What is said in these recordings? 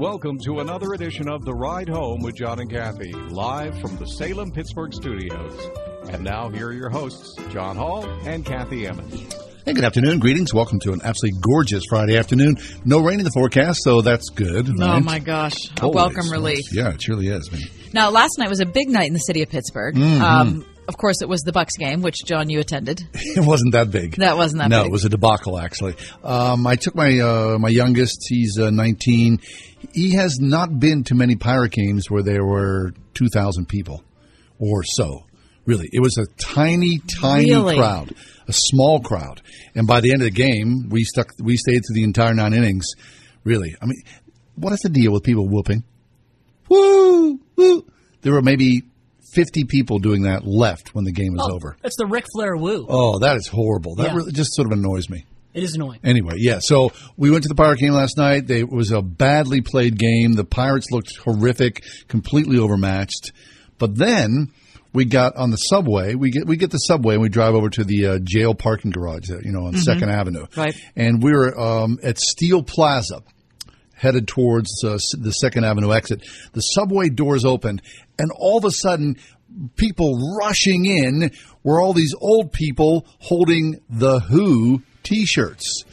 Welcome to another edition of The Ride Home with John and Kathy, live from the Salem Pittsburgh studios. And now, here are your hosts, John Hall and Kathy Emmons. Hey, good afternoon. Greetings. Welcome to an absolutely gorgeous Friday afternoon. No rain in the forecast, so that's good. Oh my gosh, a Holy welcome smokes. relief. Yeah, it surely is. Man. Now, last night was a big night in the city of Pittsburgh. Mm-hmm. Um, of course, it was the Bucs game, which John you attended. It wasn't that big. That wasn't that big. no, big. it was a debacle actually. Um, I took my uh, my youngest. He's uh, 19. He has not been to many pirate games where there were 2,000 people or so. Really, it was a tiny, tiny Really? crowd, a small crowd. And by the end of the game, we stuck. We stayed through the entire nine innings. Really, I mean, what is the deal with people whooping? Woo, woo. There were maybe 50 people doing that left when the game was over. That's the Ric Flair woo. Oh, that is horrible. That Yeah. really just sort of annoys me. It is annoying. Anyway, yeah. So we went to the Pirate game last night. They, it was a badly played game. The Pirates looked horrific, completely overmatched. But then we got on the subway. We get we get the subway and we drive over to the uh, jail parking garage, uh, you know, on Second Avenue. Right. And we were um, at Steel Plaza headed towards uh, the Second Avenue exit. The subway doors opened, and all of a sudden, people rushing in were all these old people holding the Who T-shirts.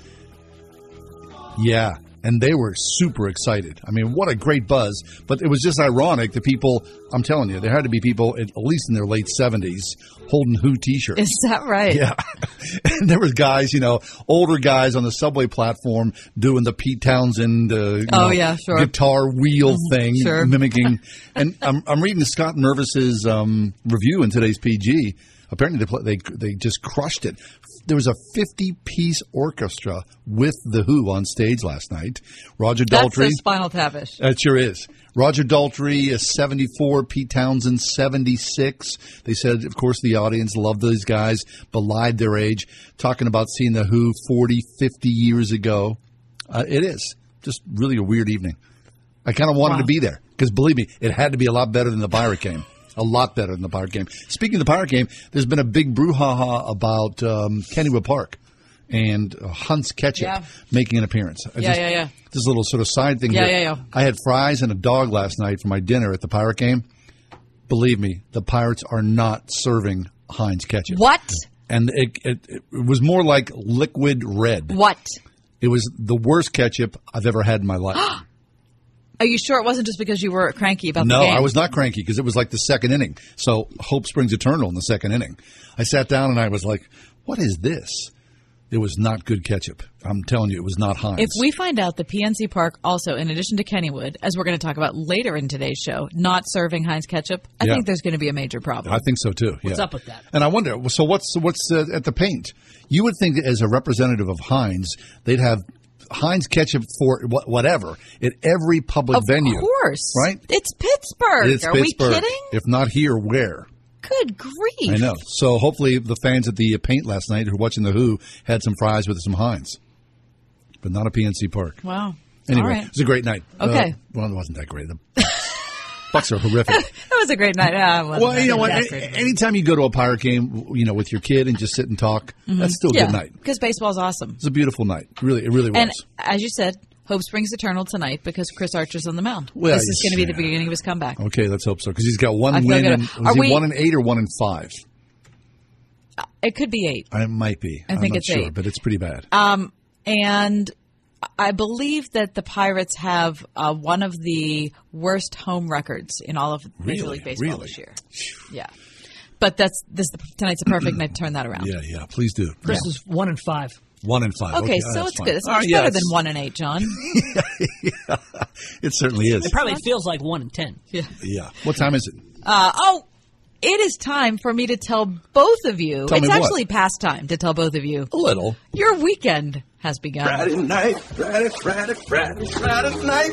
Yeah, and they were super excited. I mean, what a great buzz! But it was just ironic. The people, I'm telling you, there had to be people at, at least in their late 70s holding Who T-shirts. Is that right? Yeah. and there was guys, you know, older guys on the subway platform doing the Pete Townshend, uh, Oh, know, yeah, sure. Mm-hmm. guitar wheel thing, sure. mimicking. and I'm, I'm reading Scott Mervis's um, review in today's PG. Apparently, they, they they just crushed it. There was a 50 piece orchestra with the Who on stage last night. Roger That's Daltrey. the Spinal Tapish. That sure is. Roger Daltrey is 74, Pete Townshend 76. They said, of course, the audience loved these guys, belied their age, talking about seeing the Who 40, 50 years ago. Uh, it is just really a weird evening. I kind of wanted Wow. to be there because believe me, it had to be a lot better than the Pirate game. A lot better than the Pirate game. Speaking of the Pirate game, there's been a big brouhaha about um, Kennywood Park and uh, Hunt's Ketchup Yeah. making an appearance. I Yeah, yeah, yeah. This little sort of side thing Yeah, here. yeah, yeah. I had fries and a dog last night for my dinner at the Pirate game. Believe me, the Pirates are not serving Heinz ketchup. What? And it, it, it was more like liquid red. What? It was the worst ketchup I've ever had in my life. Are you sure it wasn't just because you were cranky about no, the game? No, I was not cranky because it was like the second inning. So hope springs eternal in the second inning. I sat down and I was like, "What is this?" It was not good ketchup. I'm telling you, it was not Heinz. If we find out the PNC Park also, in addition to Kennywood, as we're going to talk about later in today's show, not serving Heinz ketchup, I Yeah. think there's going to be a major problem. I think so too. What's yeah. up with that? And I wonder. So what's what's uh, at the paint? You would think as a representative of Heinz, they'd have Heinz ketchup for whatever at every public of venue. Of course, right? It's Pittsburgh. It's Are Pittsburgh. we kidding? If not here, where? Good grief! I know. So hopefully the fans at the paint last night who were watching the Who had some fries with some Heinz, but not a PNC Park. Wow. Anyway, All right. it was a great night. Okay. Uh, well, it wasn't that great. The Bucs are horrific. That was a great night. Ah, Well, you know what? fantastic. a- Anytime you go to a pirate game, you know, with your kid and just sit and talk, that's still a yeah, good night. because baseball's awesome. It's a beautiful night. Really, it really was. And as you said, hope springs eternal tonight because Chris Archer's on the mound. Well, this is going to be the beginning of his comeback. okay, let's hope so because he's got one I win. And, Are was he we- one and eight or one and five? It could be eight. I might be. I I'm think not it's sure, eight. but it's pretty bad. Um, and I believe that the Pirates have uh, one of the worst home records in all of Major Really? League Baseball Really? this year. Yeah, but that's this tonight's a perfect night to turn that around. yeah, yeah. Please do. Chris is one and five. One and five. Okay, oh, so that's it's fine. good. It's much right, yeah, better than one and eight, John. It certainly is. It probably feels like one and ten. yeah. Yeah. What time is it? Uh, oh, It is time for me to tell both of you. Tell it's me what? actually past time to tell both of you. A little. Your weekend has begun. Friday night, Friday, Friday, Friday, Friday night.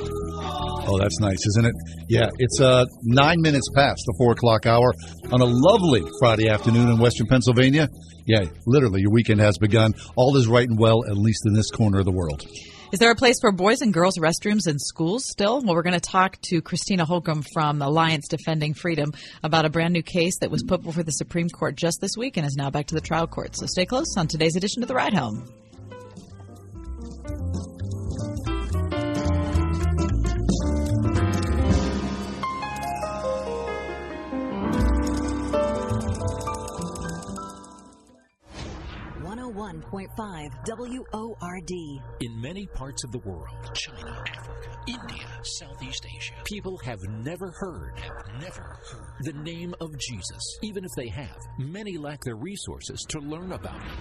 Oh, that's nice, isn't it? Yeah, it's uh, nine minutes past the four o'clock hour on a lovely Friday afternoon in Western Pennsylvania. Yeah, literally, your weekend has begun. All is right and well, at least in this corner of the world. Is there a place for boys and girls restrooms in schools still? Well, we're going to talk to Christina Holcomb from Alliance Defending Freedom about a brand new case that was put before the Supreme Court just this week and is now back to the trial court. So stay close on today's edition of The Ride Home. One hundred one point five WORD. In many parts of the world, China, Africa, India, Southeast Asia, people have never heard, have never heard the name of Jesus. Even if they have, many lack the resources to learn about him.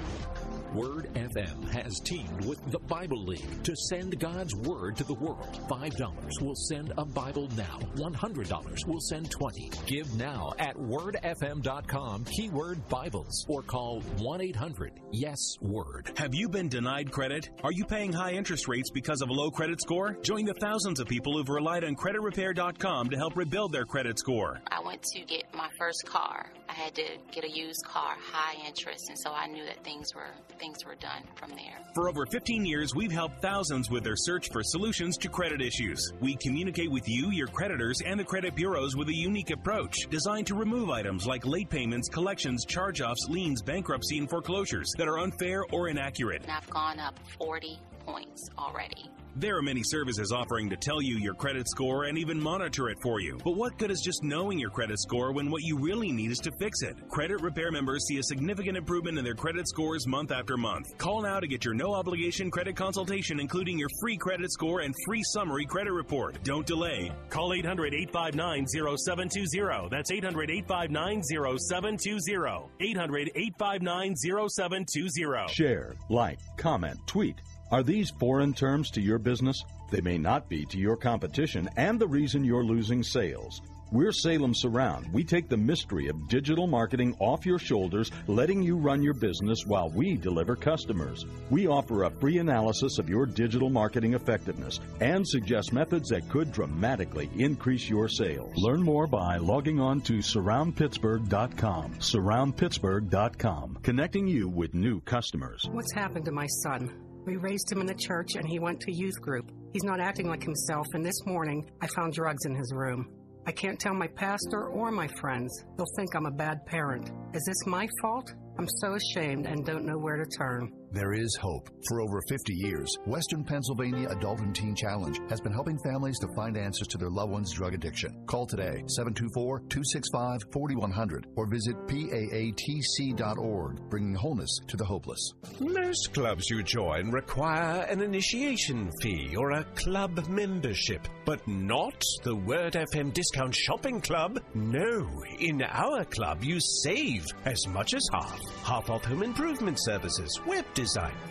Word FM has teamed with the Bible League to send God's Word to the world. $5 will send a Bible now. $100 will send 20. Give now at wordfm.com, keyword Bibles, or call 1 800 Yes Word. Have you been denied credit? Are you paying high interest rates because of a low credit score? Join the thousands of people who've relied on creditrepair.com to help rebuild their credit score. I went to get my first car. I had to get a used car, high interest, and so I knew that things were things were done from there. For over 15 years, we've helped thousands with their search for solutions to credit issues. We communicate with you, your creditors, and the credit bureaus with a unique approach designed to remove items like late payments, collections, charge offs, liens, bankruptcy, and foreclosures that are unfair or inaccurate. And I've gone up 40 points already. There are many services offering to tell you your credit score and even monitor it for you. But what good is just knowing your credit score when what you really need is to fix it? Credit repair members see a significant improvement in their credit scores month after month. Call now to get your no obligation credit consultation, including your free credit score and free summary credit report. Don't delay. Call 800 859 0720. That's 800 859 0720. 800 859 0720. Share, like, comment, tweet. Are these foreign terms to your business? They may not be to your competition and the reason you're losing sales. We're Salem Surround. We take the mystery of digital marketing off your shoulders, letting you run your business while we deliver customers. We offer a free analysis of your digital marketing effectiveness and suggest methods that could dramatically increase your sales. Learn more by logging on to surroundpittsburgh.com. Surroundpittsburgh.com, connecting you with new customers. What's happened to my son? We raised him in the church and he went to youth group. He's not acting like himself, and this morning I found drugs in his room. I can't tell my pastor or my friends. They'll think I'm a bad parent. Is this my fault? I'm so ashamed and don't know where to turn. There is hope. For over 50 years, Western Pennsylvania Adult and Teen Challenge has been helping families to find answers to their loved one's drug addiction. Call today 724 265 4100 or visit PAATC.org, bringing wholeness to the hopeless. Most clubs you join require an initiation fee or a club membership, but not the Word FM Discount Shopping Club. No, in our club you save as much as half. Half off home improvement services, web design,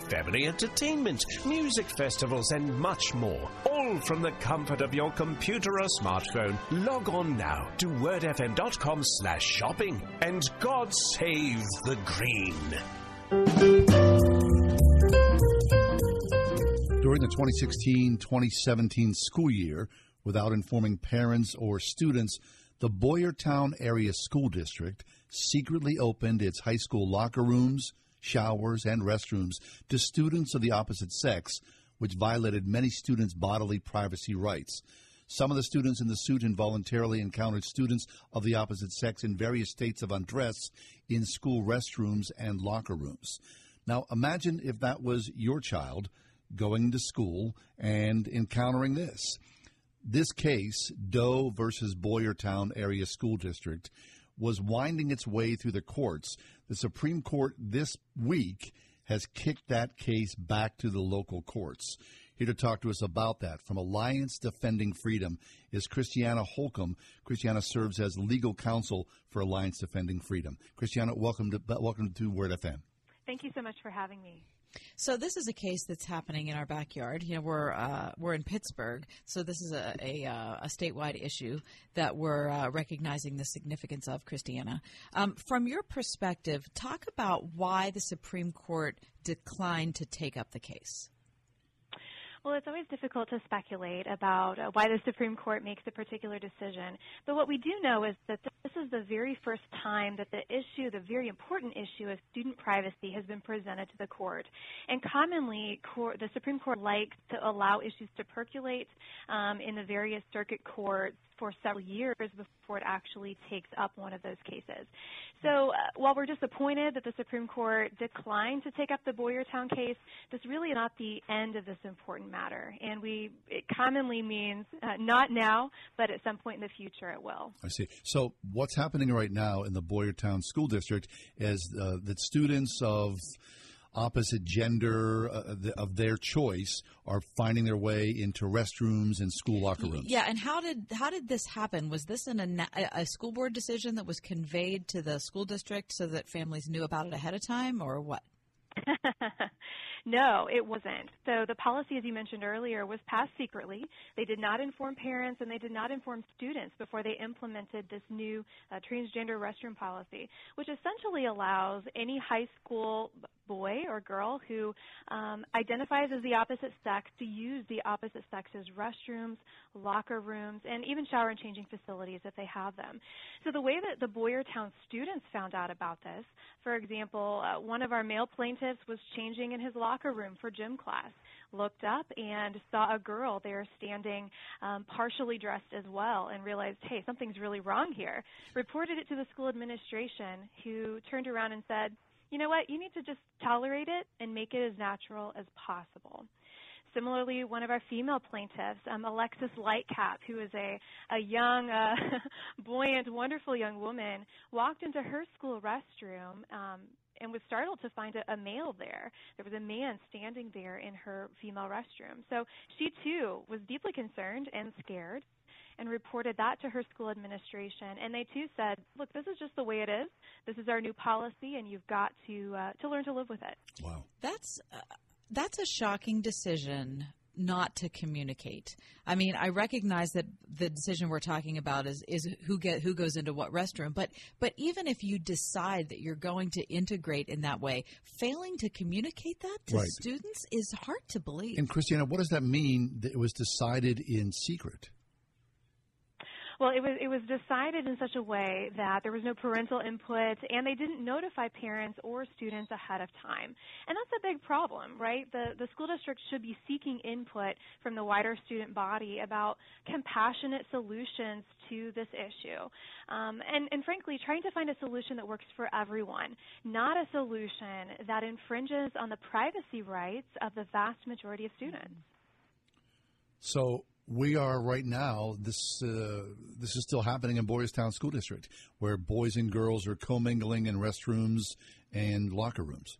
family entertainment, music festivals, and much more. All from the comfort of your computer or smartphone. Log on now to wordfm.com slash shopping and God save the green. During the 2016 2017 school year, without informing parents or students, the Boyertown Area School District secretly opened its high school locker rooms, showers, and restrooms to students of the opposite sex, which violated many students' bodily privacy rights. Some of the students in the suit involuntarily encountered students of the opposite sex in various states of undress in school restrooms and locker rooms. Now, imagine if that was your child going to school and encountering this. This case, Doe versus Boyertown Area School District, was winding its way through the courts. The Supreme Court this week has kicked that case back to the local courts. Here to talk to us about that from Alliance Defending Freedom is Christiana Holcomb. Christiana serves as legal counsel for Alliance Defending Freedom. Christiana, welcome to welcome to Word FM. Thank you so much for having me. So this is a case that's happening in our backyard. You know, we're uh, we're in Pittsburgh, so this is a a, uh, a statewide issue that we're uh, recognizing the significance of. Christiana, um, from your perspective, talk about why the Supreme Court declined to take up the case. Well, it's always difficult to speculate about uh, why the Supreme Court makes a particular decision. But what we do know is that this is the very first time that the issue, the very important issue of student privacy has been presented to the court. And commonly, court, the Supreme Court likes to allow issues to percolate um, in the various circuit courts for several years before it actually takes up one of those cases. So uh, while we're disappointed that the Supreme Court declined to take up the Boyertown case, this really not the end of this important matter. And we it commonly means uh, not now, but at some point in the future it will. I see. So what's happening right now in the Boyertown School District is uh, that students of opposite gender uh, of their choice are finding their way into restrooms and school locker rooms. Yeah, and how did how did this happen? Was this an, a, a school board decision that was conveyed to the school district so that families knew about it ahead of time, or what? no, it wasn't. So the policy, as you mentioned earlier, was passed secretly. They did not inform parents and they did not inform students before they implemented this new uh, transgender restroom policy, which essentially allows any high school boy or girl who um, identifies as the opposite sex to use the opposite sex's restrooms, locker rooms, and even shower and changing facilities if they have them. So the way that the Boyertown students found out about this, for example, uh, one of our male plaintiffs was changing in his locker room for gym class looked up and saw a girl there standing um, partially dressed as well and realized, hey, something's really wrong here. Reported it to the school administration who turned around and said, you know what, you need to just tolerate it and make it as natural as possible. Similarly, one of our female plaintiffs, um, Alexis Lightcap, who is a, a young, uh, buoyant, wonderful young woman, walked into her school restroom um, and was startled to find a, a male there. There was a man standing there in her female restroom. So she too was deeply concerned and scared and reported that to her school administration. And they too said, "Look, this is just the way it is. This is our new policy, and you've got to uh, to learn to live with it." Wow, that's uh, that's a shocking decision not to communicate. I mean, I recognize that the decision we're talking about is is who get who goes into what restroom, but but even if you decide that you're going to integrate in that way, failing to communicate that to right. students is hard to believe. And Christina, what does that mean that it was decided in secret? Well, it was it was decided in such a way that there was no parental input, and they didn't notify parents or students ahead of time, and that's a big problem, right? The the school district should be seeking input from the wider student body about compassionate solutions to this issue, um, and and frankly, trying to find a solution that works for everyone, not a solution that infringes on the privacy rights of the vast majority of students. So we are right now. This uh, this is still happening in Boyertown School District, where boys and girls are commingling in restrooms and locker rooms.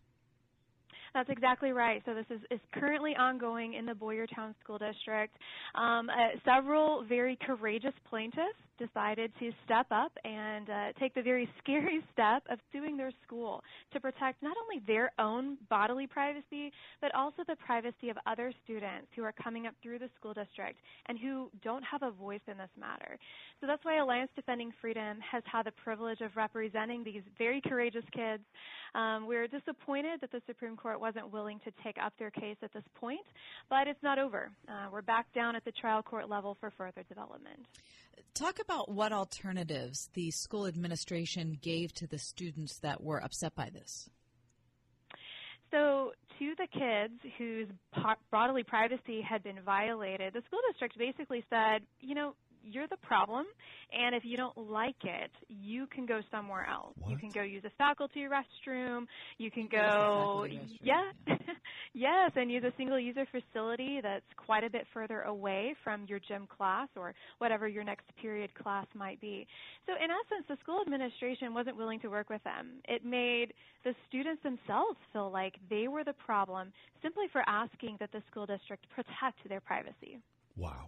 That's exactly right. So this is, is currently ongoing in the Boyertown School District. Um, uh, several very courageous plaintiffs decided to step up and uh, take the very scary step of suing their school to protect not only their own bodily privacy, but also the privacy of other students who are coming up through the school district and who don't have a voice in this matter. So that's why Alliance Defending Freedom has had the privilege of representing these very courageous kids. Um, we're disappointed that the Supreme Court wasn't willing to take up their case at this point, but it's not over. Uh, we're back down at the trial court level for further development. Talk about what alternatives the school administration gave to the students that were upset by this. So, to the kids whose bodily privacy had been violated, the school district basically said, you know, you're the problem, and if you don't like it, you can go somewhere else. What? You can go use a faculty restroom. You can go, yeah, yes, and use a single user facility that's quite a bit further away from your gym class or whatever your next period class might be. So in essence, the school administration wasn't willing to work with them. It made the students themselves feel like they were the problem simply for asking that the school district protect their privacy. Wow.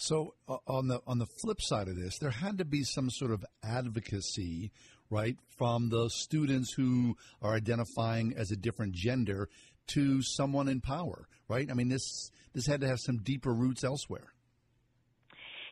So uh, on the on the flip side of this, there had to be some sort of advocacy, right, from the students who are identifying as a different gender to someone in power, right? I mean, this this had to have some deeper roots elsewhere.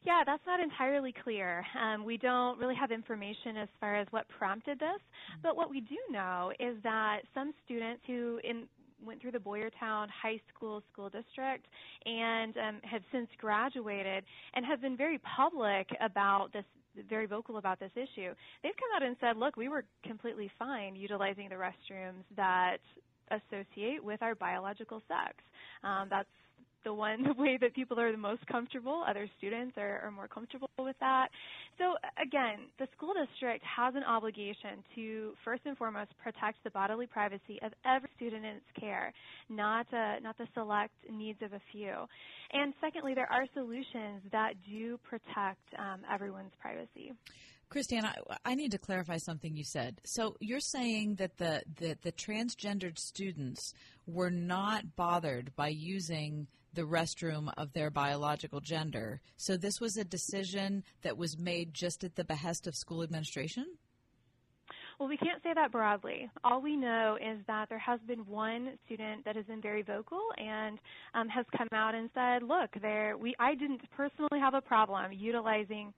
Yeah, that's not entirely clear. Um, we don't really have information as far as what prompted this, but what we do know is that some students who in went through the Boyertown High School school district and um, have since graduated and have been very public about this very vocal about this issue. They've come out and said, look, we were completely fine utilizing the restrooms that associate with our biological sex. Um, that's the one way that people are the most comfortable. Other students are, are, more comfortable with that. So again, the school district has an obligation to first and foremost protect the bodily privacy of every student in its care, not uh, not the select needs of a few. And secondly, there are solutions that do protect um, everyone's privacy. Christiana, I, I, need to clarify something you said. So you're saying that the, the, the transgendered students were not bothered by using the restroom of their biological gender. So this was a decision that was made just at the behest of school administration? Well, we can't say that broadly. All we know is that there has been one student that has been very vocal and um, has come out and said, "Look, there, we, I didn't personally have a problem utilizing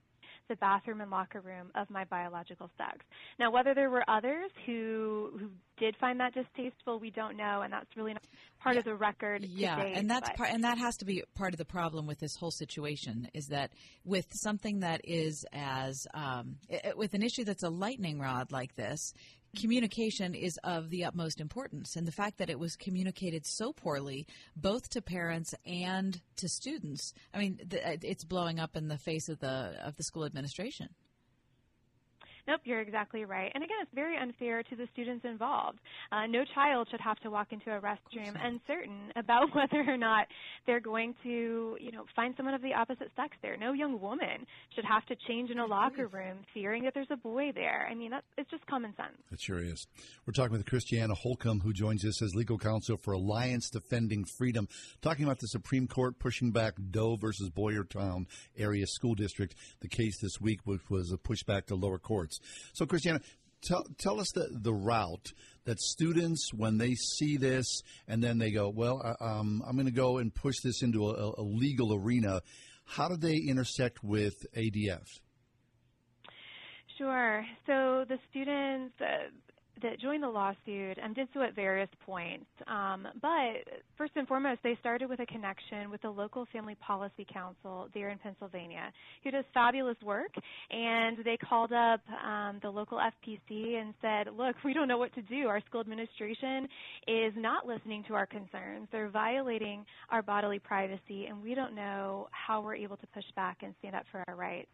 the bathroom and locker room of my biological sex. Now, whether there were others who who did find that distasteful, we don't know, and that's really not part yeah. of the record. Yeah, date, and that's part, and that has to be part of the problem with this whole situation is that with something that is as um, it, with an issue that's a lightning rod like this, communication is of the utmost importance. And the fact that it was communicated so poorly, both to parents and to students, I mean, it's blowing up in the face of the of the school administration. Nope, you're exactly right. And again, it's very unfair to the students involved. Uh, no child should have to walk into a restroom uncertain about whether or not they're going to, you know, find someone of the opposite sex there. No young woman should have to change in a locker room fearing that there's a boy there. I mean, that, it's just common sense. It sure is. We're talking with Christiana Holcomb, who joins us as legal counsel for Alliance Defending Freedom, talking about the Supreme Court pushing back Doe versus Boyertown Area School District, the case this week, which was a pushback to lower courts. So, Christiana, tell, tell us the, the route that students, when they see this and then they go, well, um, I'm going to go and push this into a, a legal arena, how do they intersect with ADF? Sure. So the students, uh, that joined the lawsuit and did so at various points. Um, but first and foremost, they started with a connection with the local Family Policy Council there in Pennsylvania, who does fabulous work. And they called up um, the local FPC and said, look, we don't know what to do. Our school administration is not listening to our concerns. They're violating our bodily privacy, and we don't know how we're able to push back and stand up for our rights.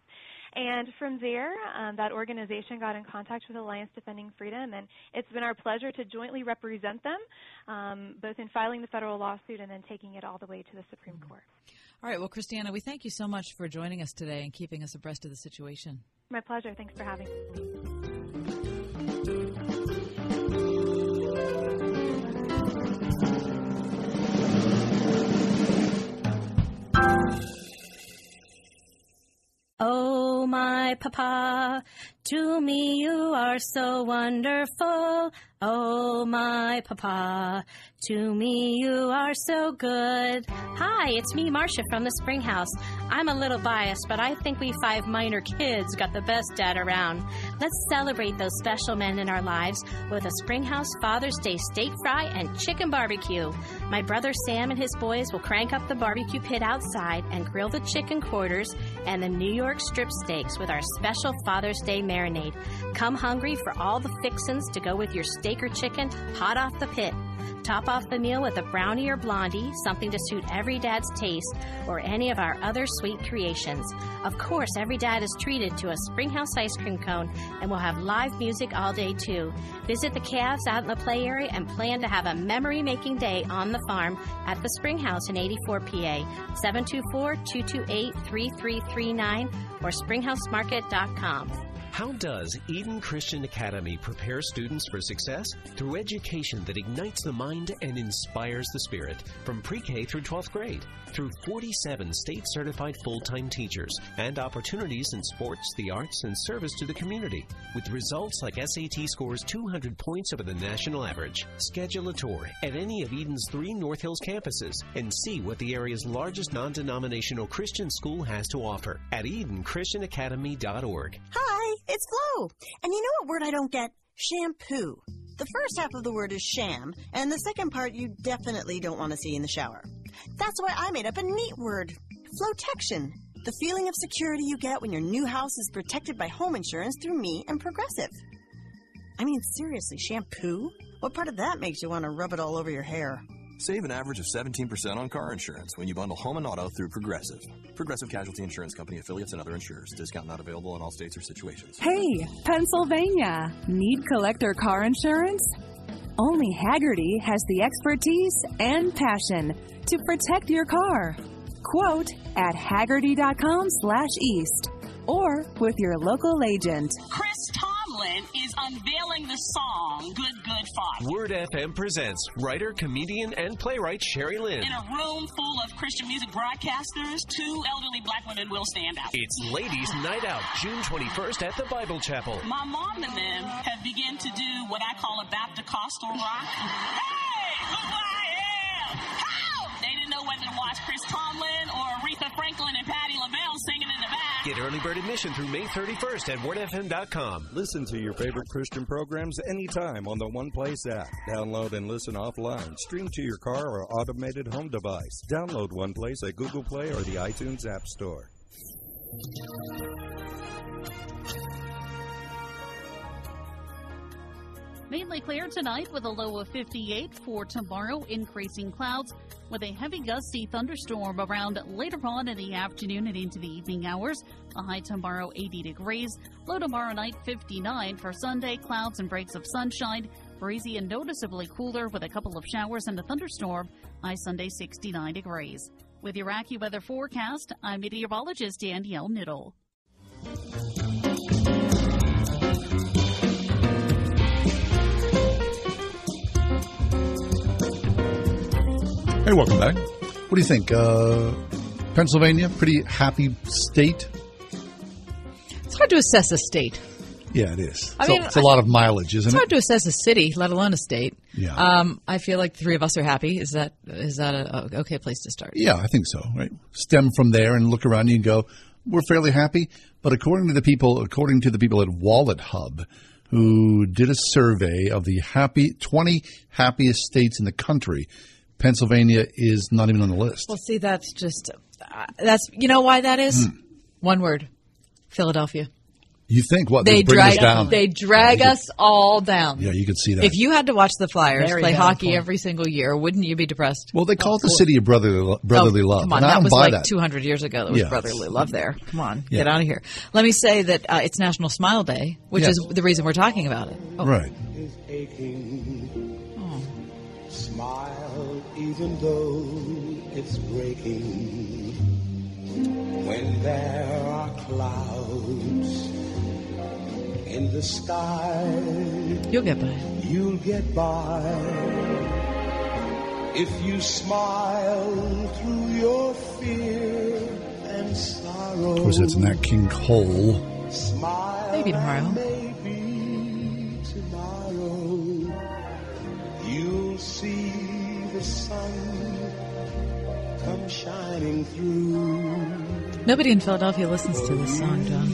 And from there, um, that organization got in contact with Alliance Defending Freedom, and it's been our pleasure to jointly represent them, um, both in filing the federal lawsuit and then taking it all the way to the Supreme Court. All right. Well, Christiana, we thank you so much for joining us today and keeping us abreast of the situation. My pleasure. Thanks for having me. Oh, my papa, to me you are so wonderful. Oh, my papa, to me you are so good. Hi, it's me, Marcia from the Springhouse. I'm a little biased, but I think we five minor kids got the best dad around. Let's celebrate those special men in our lives with a Springhouse Father's Day steak fry and chicken barbecue. My brother Sam and his boys will crank up the barbecue pit outside and grill the chicken quarters and the New York strip steaks with our special Father's Day marinade. Come hungry for all the fixins to go with your steak or chicken hot off the pit. Top off the meal with a brownie or blondie, something to suit every dad's taste, or any of our other sweet creations. Of course, every dad is treated to a Springhouse ice cream cone, and we'll have live music all day too. Visit the calves out in the play area and plan to have a memory making day on the farm at the Springhouse in 84 PA. 724 228 3339 or springhousemarket.com. How does Eden Christian Academy prepare students for success? Through education that ignites the mind and inspires the spirit. From pre K through 12th grade. Through 47 state certified full time teachers and opportunities in sports, the arts, and service to the community. With results like SAT scores 200 points over the national average. Schedule a tour at any of Eden's three North Hills campuses and see what the area's largest non denominational Christian school has to offer at EdenChristianAcademy.org. Hi, it's Flo. And you know what word I don't get? Shampoo. The first half of the word is sham, and the second part you definitely don't want to see in the shower. That's why I made up a neat word flotection. The feeling of security you get when your new house is protected by home insurance through me and Progressive. I mean, seriously, shampoo? What part of that makes you want to rub it all over your hair? Save an average of 17% on car insurance when you bundle home and auto through Progressive. Progressive Casualty Insurance Company affiliates and other insurers. Discount not available in all states or situations. Hey, Pennsylvania. Need collector car insurance? Only Hagerty has the expertise and passion to protect your car. Quote at hagerty.com slash east or with your local agent. Chris Tomlin is unveiling the song Good Good Father. Word FM presents writer, comedian, and playwright Sherry Lynn. In a room full of Christian music broadcasters, two elderly black women will stand out. It's Ladies Night Out, June 21st at the Bible Chapel. My mom and them have begun to do what I call a Baptist-costal rock. hey, look where I am! How? They didn't know whether to watch Chris Tomlin or Aretha Franklin and Patti LaBelle singing in the back. Get early bird admission through May 31st at wordfm.com. Listen to your favorite Christian programs anytime on the One Place app. Download and listen offline. Stream to your car or automated home device. Download One Place at Google Play or the iTunes App Store. Mainly clear tonight with a low of 58 for tomorrow, increasing clouds with a heavy gusty thunderstorm around later on in the afternoon and into the evening hours. A high tomorrow 80 degrees, low tomorrow night 59 for Sunday, clouds and breaks of sunshine, breezy and noticeably cooler with a couple of showers and a thunderstorm, high Sunday 69 degrees. With your AccuWeather forecast, I'm meteorologist Danielle Niddle. Hey, welcome back. What do you think? Uh, Pennsylvania, pretty happy state. It's hard to assess a state. Yeah, it is. I It's a- mean, it's a lot of mileage, isn't It's it? It's hard to assess a city, let alone a state. Yeah. Um, I feel like the three of us are happy. Is that is that a, a okay place to start? Yeah, I think so. Right. Stem from there and look around you and go, we're fairly happy. But according to the people, according to the people at Wallet Hub, who did a survey of the happy 20 happiest states in the country, Pennsylvania is not even on the list. Well, see, that's just uh, that's you know why that is. Hmm. One word: Philadelphia. You think what they bring us drag down? they drag us all down. yeah, you could see that. If you had to watch the Flyers Very play hockey point. every single year, wouldn't you be depressed? well, they call it the city of brotherly brotherly Oh, love, Come on, and I that don't was like that. 200 years ago. That was Yeah. brotherly love there. Come on, Yeah. get out of here. Let me say that uh, it's National Smile Day, which Yes. is the reason we're talking about it. Oh. Right. Is aching. Smile even though it's breaking. When there are clouds in the sky, You'll get by. you'll get by. If you smile through your fear and sorrow. Of course, it's Nat King Cole. Smile Maybe tomorrow. Come shining through. Nobody in Philadelphia listens to this song, John.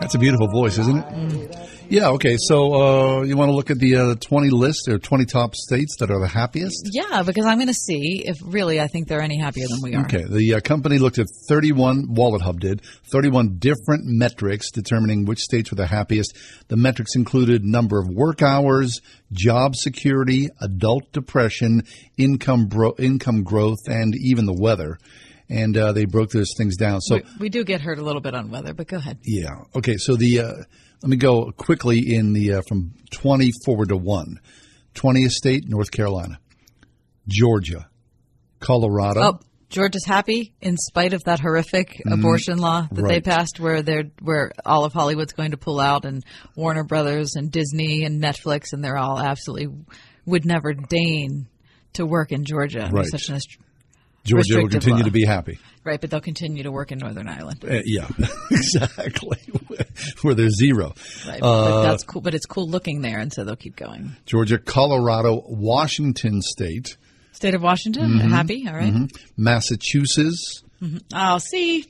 That's a beautiful voice, isn't it? Mm. Yeah. Okay. So uh, you want to look at the uh, 20 list or 20 top states that are the happiest? Yeah, because I'm going to see if really I think they're any happier than we are. Okay. The uh, company looked at 31, Wallet Hub did, 31 different metrics determining which states were the happiest. The metrics included number of work hours, job security, adult depression, income bro- income growth, and even the weather. And uh, they broke those things down. So we, we do get hurt a little bit on weather, but go ahead. yeah. Okay. So the uh, let me go quickly in the uh, from 20 forward to one. 20th state, North Carolina, Georgia, Colorado. Oh, Georgia's happy in spite of that horrific Mhm. abortion law that they passed, where they're where all of Hollywood's going to pull out, and Warner Brothers and Disney and Netflix, and they're all absolutely would never deign to work in Georgia. Right. Such an Georgia will continue law. to be happy. right, but they'll continue to work in Northern Ireland. Uh, yeah, exactly. Where there's zero. Right, Uh, but that's cool. But it's cool looking there, and so they'll keep going. Georgia, Colorado, Washington State. State of Washington, Mhm. happy. All right. Mhm. Massachusetts. Mhm. Oh, see,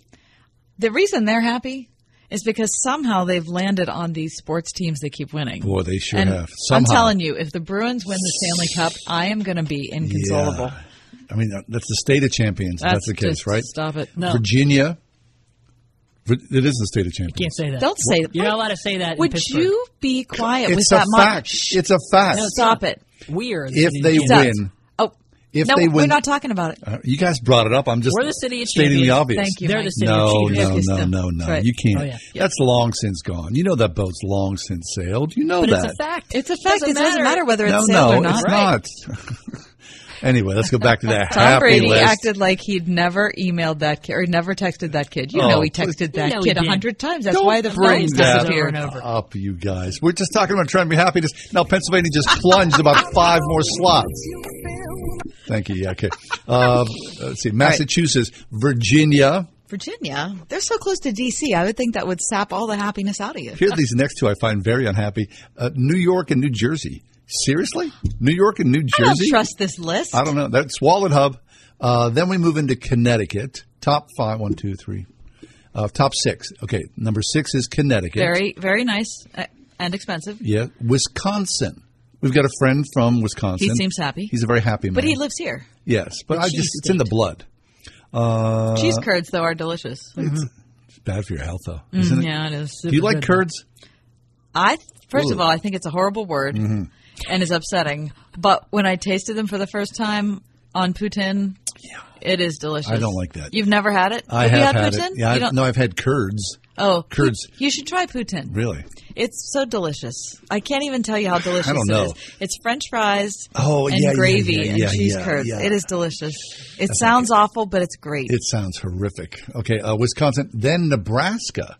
the reason they're happy is because somehow they've landed on these sports teams that keep winning. Boy, they sure And have. I'm telling you, if the Bruins win the Stanley Cup, I am going to be inconsolable. Yeah. I mean, that's the state of champions. That's, That's the case, just- right? stop it. No. Virginia. It is the state of champions. Can't say that. Don't say that. You're not allowed to say that. Would Pittsburgh. you be quiet It's with a that mic? fact. It's a fact. No, stop it. We are. the If they win, Oh, if no, they win, we're not talking about it. Uh, you guys brought it up. I'm just We're the city of stating the champions. obvious. Thank you, They're Mike. the city No, of no, champions. no, Still. no, no. Right. You can't. Oh, yeah. That's long since gone. You know that boat's long since sailed. You know But that. it's a fact. It's a fact. Doesn't it doesn't matter. matter whether it's no, sailed no, or not. it's not. anyway, let's go back to that Tom happy Brady list. acted like he'd never emailed that kid or never texted that kid. You Oh, know he please. texted You that know kid a hundred times. That's Don't why the bring phones that disappear. over over. up, you guys. We're just talking about trying to be happiness. Now Pennsylvania just plunged about five more slots. Thank you. Yeah, okay. Uh, let's see. Massachusetts, Virginia. Virginia, they're so close to D.C. I would think that would sap all the happiness out of you. Here are these next two I find very unhappy. Uh, New York and New Jersey. Seriously? New York and New I don't Jersey? trust this list. I don't know. That's Wallet Hub. Uh, then we move into Connecticut. Top five, one, two, three. Uh, top six. Okay, number six is Connecticut. Very, very nice uh, and expensive. Yeah, Wisconsin. We've got a friend from Wisconsin. He seems happy. He's a very happy man. But he lives here. Yes, but I just it's in the blood. Uh, Cheese curds, though, are delicious. It's bad for your health, though, Mm, isn't it? yeah, it is. Do you super like good. curds? I first of all, I think it's a horrible word Mhm. And is upsetting. But when I tasted them for the first time on poutine, it is delicious. I don't like that. You've never had it? I you have had had poutine? it. Yeah, You I, don't- no, I've had curds. Oh, curds. You should try poutine. Really? It's so delicious. I can't even tell you how delicious I don't know. is. It's French fries Oh, and yeah, yeah, gravy yeah, and yeah, cheese yeah, curds. yeah. It is delicious. It That's sounds awful, but it's great. It sounds horrific. Okay, uh, Wisconsin, then Nebraska.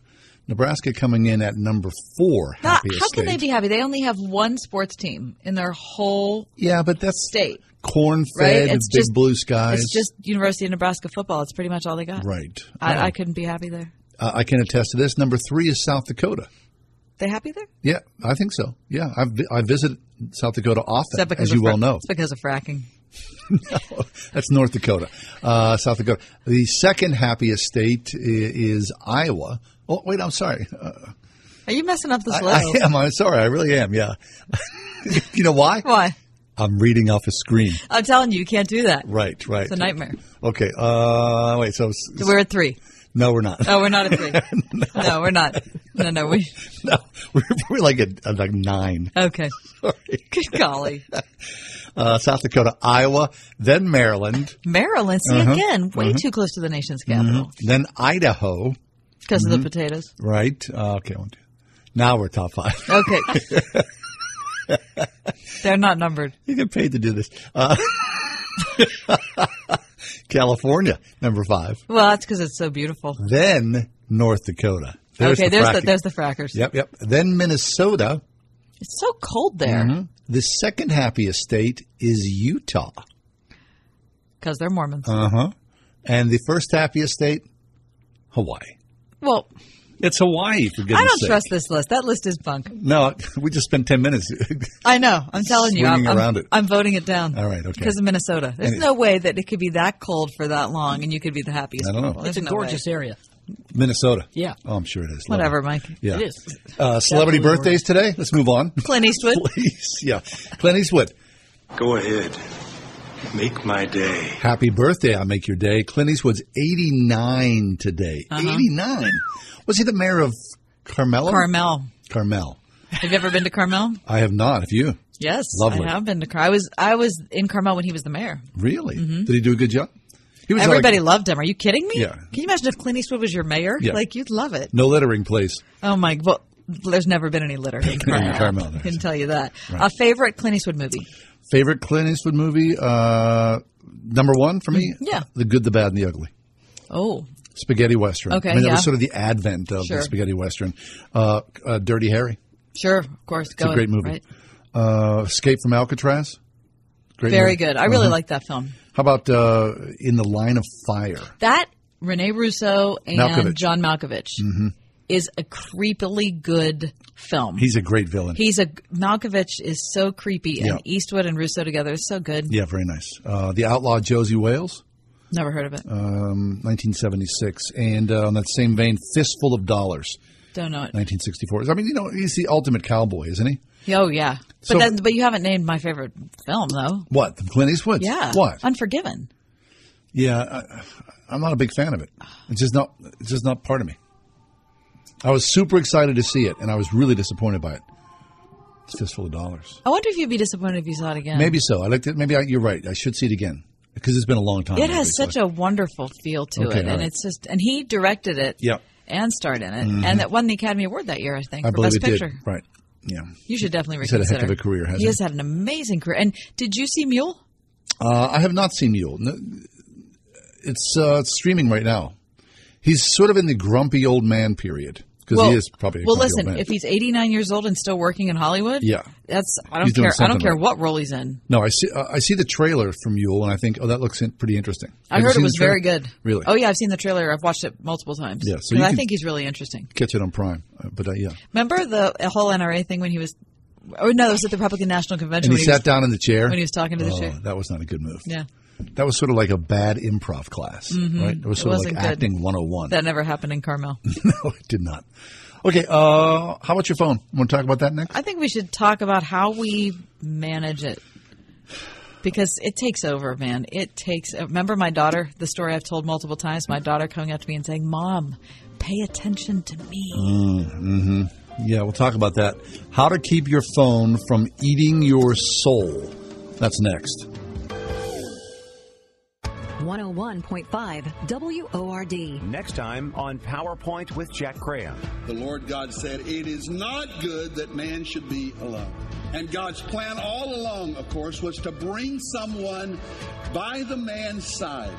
Nebraska coming in at number four. Now, how can they be happy? They only have one sports team in their whole Yeah, but that's state. corn Right? fed, It's big just- blue skies. It's just University of Nebraska football. It's pretty much all they got. right. I. I couldn't be happy there. Uh, I can attest to this. Number three is South Dakota. They happy there? Yeah, I think so. Yeah, I've, I visit South Dakota Is often, as you well know. It's because of fracking. no, that's North Dakota. Uh, South Dakota. The second happiest state i- is Iowa. Oh, wait, I'm sorry. Uh, Are you messing up this I, list? I am. I'm sorry. I really am. Yeah. you know why? Why? I'm reading off a screen. I'm telling you, you can't do that. Right, right. It's a nightmare. Okay. Uh, wait. So, So we're at three. no, we're not. Oh, we're not at three. no. we're not. No, no, we. no, we're, we're like a, a like nine. Okay. Sorry. Good golly. Uh, South Dakota, Iowa, then Maryland, Maryland, see Uh-huh, again, way uh-huh. too close to the nation's capital Mhm. then Idaho. Because of Mhm. the potatoes. Right. Uh, okay. Now we're top five. Okay. They're not numbered. You get paid to do this. Uh, California, number five. Well, that's because it's so beautiful. Then North Dakota. There's okay, the there's the, there's the frackers. Yep, yep. Then Minnesota. It's so cold there Mhm. The second happiest state is Utah. because they're Mormons. Uh huh. And the first happiest state, Hawaii. Well, It's Hawaii, for goodness I don't sake. trust this list. That list is bunk. No, we just spent 10 minutes. I know. I'm telling you. I'm, Swinging I'm- it. I'm voting it down. All right, okay. Because of Minnesota. There's And- no way that it could be that cold for that long and you could be the happiest. I don't know. people. There's It's a no gorgeous way. area. Minnesota. Yeah. Oh, I'm sure it is. Whatever, Lovely. Mike. Yeah. It is. Uh, celebrity birthdays today? Let's move on. Clint Eastwood. Please. Yeah. Clint Eastwood. Go ahead. Make my day. Happy birthday. I'll make your day. Clint Eastwood's 89 today. Uh-huh. 89. Was he the mayor of Carmel? Carmel. Carmel. Have you ever been to Carmel? I have not. Have you? Yes, Lovely. I have been to Carmel. I was I was in Carmel when he was the mayor. Really? Mhm. Did he do a good job? He was Everybody like, loved him. Are you kidding me? Yeah. Can you imagine if Clint Eastwood was your mayor? Yeah. Like you'd love it. no littering, please. Oh my! Well, there's never been any litter in Carmel. Carmel, I there's- can tell you that. Right. A favorite Clint Eastwood movie? Favorite Clint Eastwood movie? Uh, number one for me. Yeah. The Good, the Bad, and the Ugly. Oh, Spaghetti Western. Okay, I mean, that yeah. was sort of the advent of Sure. the Spaghetti Western. Uh, uh, Dirty Harry. sure, of course. It's Go a great movie. Right. Uh, Escape from Alcatraz. Great Very movie. good. I really Uh-huh. like that film. How about uh, In the Line of Fire? That Rene Russo and Malkovich. John Malkovich hmm is a creepily good film. He's a great villain. He's a Malkovich is so creepy, and Yeah. Eastwood and Russo together is so good. yeah, very nice. Uh, the Outlaw Josey Wales. Never heard of it. um, 1976. And uh, on that same vein, Fistful of Dollars, Don't know it. 1964. I mean, you know, he's the ultimate cowboy, isn't he? Oh yeah, but So- then, but you haven't named my favorite film though. What? Clint Eastwood? Yeah, What? Unforgiven. Yeah, I, I'm not a big fan of it. It's just not. It's just not part of me. I was super excited to see it, and I was really disappointed by it. It's Fistful of Dollars. I wonder if you'd be disappointed if you saw it again. Maybe so. I liked it. Maybe I, you're right. I should see it again because it's been a long time. it has obviously. such a wonderful feel to Okay, it, and right. it's just and he directed it. Yep. And starred in it, Mhm. and that won the Academy Award that year, I think, I for believe Best it Picture. did. Right. Yeah. You should definitely He's had a heck of a career, hasn't he he? has had an amazing career. And did you see Mule? Uh, I have not seen Mule. No, It's uh, it's streaming right now. He's sort of in the grumpy old man period because well, he is probably well. Listen, if he's 89 years old and still working in Hollywood, Yeah. that's I don't doing care. I don't care right. what role he's in. no, I see uh, I see the trailer from Mule, and I think, oh, that looks in- pretty interesting. I Have heard it was very good. Really? Oh yeah, I've seen the trailer. I've watched it multiple times. Yeah, so I think he's really interesting. Catch it on Prime, uh, but uh, yeah. Remember the whole NRA thing when he was? Oh no, it was at the Republican National Convention. And he when sat was, down in the chair when he was talking to the Oh, chair. That was not a good move. Yeah, That was sort of like a bad improv class, Mhm. right? It was It sort of wasn't like good. acting 101. that never happened in Carmel. no, it did not. Okay, uh, how about your phone? Want to talk about that next? I think we should talk about how we manage it because it takes over, man. It takes. Remember my daughter? The story I've told multiple times. My daughter coming up to me and saying, "Mom, pay attention to me." Mm-hmm. Yeah, we'll talk about that. How to keep your phone from eating your soul. That's next. 101.5 WORD. Next time on PowerPoint with Jack Graham. The Lord God said, It is not good that man should be alone. And God's plan all along, of course, was to bring someone by the man's side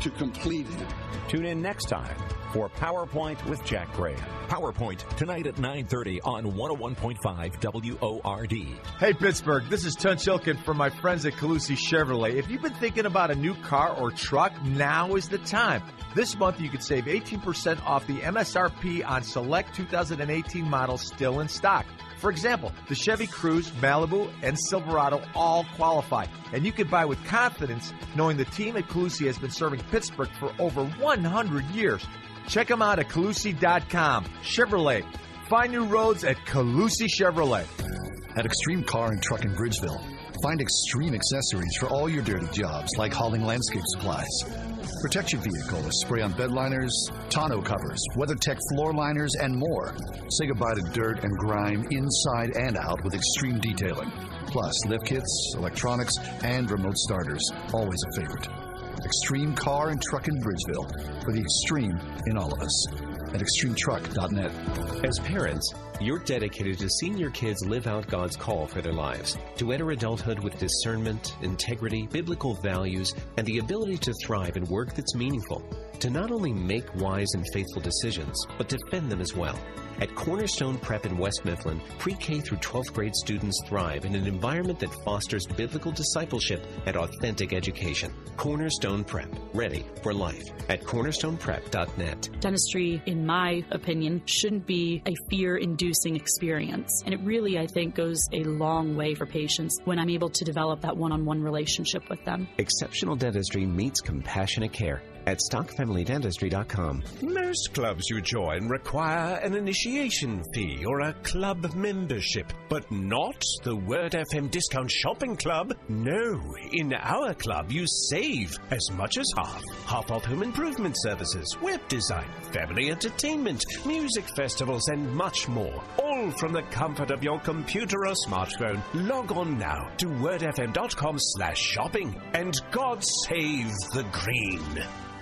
to complete him. Tune in next time for PowerPoint with Jack Graham. PowerPoint tonight at 9:30 on 101.5 WORD. Hey Pittsburgh, this is Tunch Ilkin from my friends at Collussy Chevrolet. If you've been thinking about a new car or truck, now is the time. This month you could save 18% off the MSRP on select 2018 models still in stock. For example, the Chevy Cruze, Malibu, and Silverado all qualify. And you can buy with confidence knowing the team at Collussy has been serving Pittsburgh for over 100 years. Check them out at Collussy.com. Chevrolet. Find new roads at Collussy Chevrolet. At Extreme Car and Truck in Bridgeville, find extreme accessories for all your dirty jobs, like hauling landscape supplies. Protect your vehicle with spray-on bed liners, tonneau covers, WeatherTech floor liners, and more. Say goodbye to dirt and grime inside and out with extreme detailing. Plus, lift kits, electronics, and remote starters. Always a favorite. Extreme Car and Truck in Bridgeville. For the extreme in all of us. At extremetruck.net. As parents, you're dedicated to seeing your kids live out God's call for their lives, to enter adulthood with discernment, integrity, biblical values, and the ability to thrive in work that's meaningful, to not only make wise and faithful decisions, but defend them as well. At Cornerstone Prep in West Mifflin, pre-K through 12th grade students thrive in an environment that fosters biblical discipleship and authentic education. Cornerstone Prep, ready for life at cornerstoneprep.net. Dentistry, in my opinion, shouldn't be a fear inducing experience. And it really, I think, goes a long way for patients when I'm able to develop that one on one relationship with them. Exceptional dentistry meets compassionate care at stockfamilydentistry.com. Most clubs you join require an initiation fee or a club membership, but not the Word FM Discount Shopping Club. No, in our club you save as much as half. Half off home improvement services, web design, family entertainment, music festivals, and much more. All from the comfort of your computer or smartphone. Log on now to wordfm.com slash shopping and God save the green.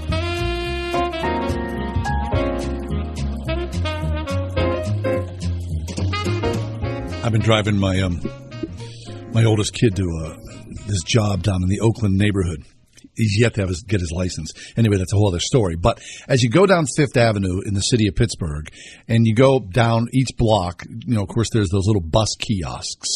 I've been driving my um my oldest kid to uh, this job down in the Oakland neighborhood. He's yet to have his, get his license. Anyway, that's a whole other story. But as you go down Fifth Avenue in the city of Pittsburgh, and you go down each block, you know, of course, there's those little bus kiosks,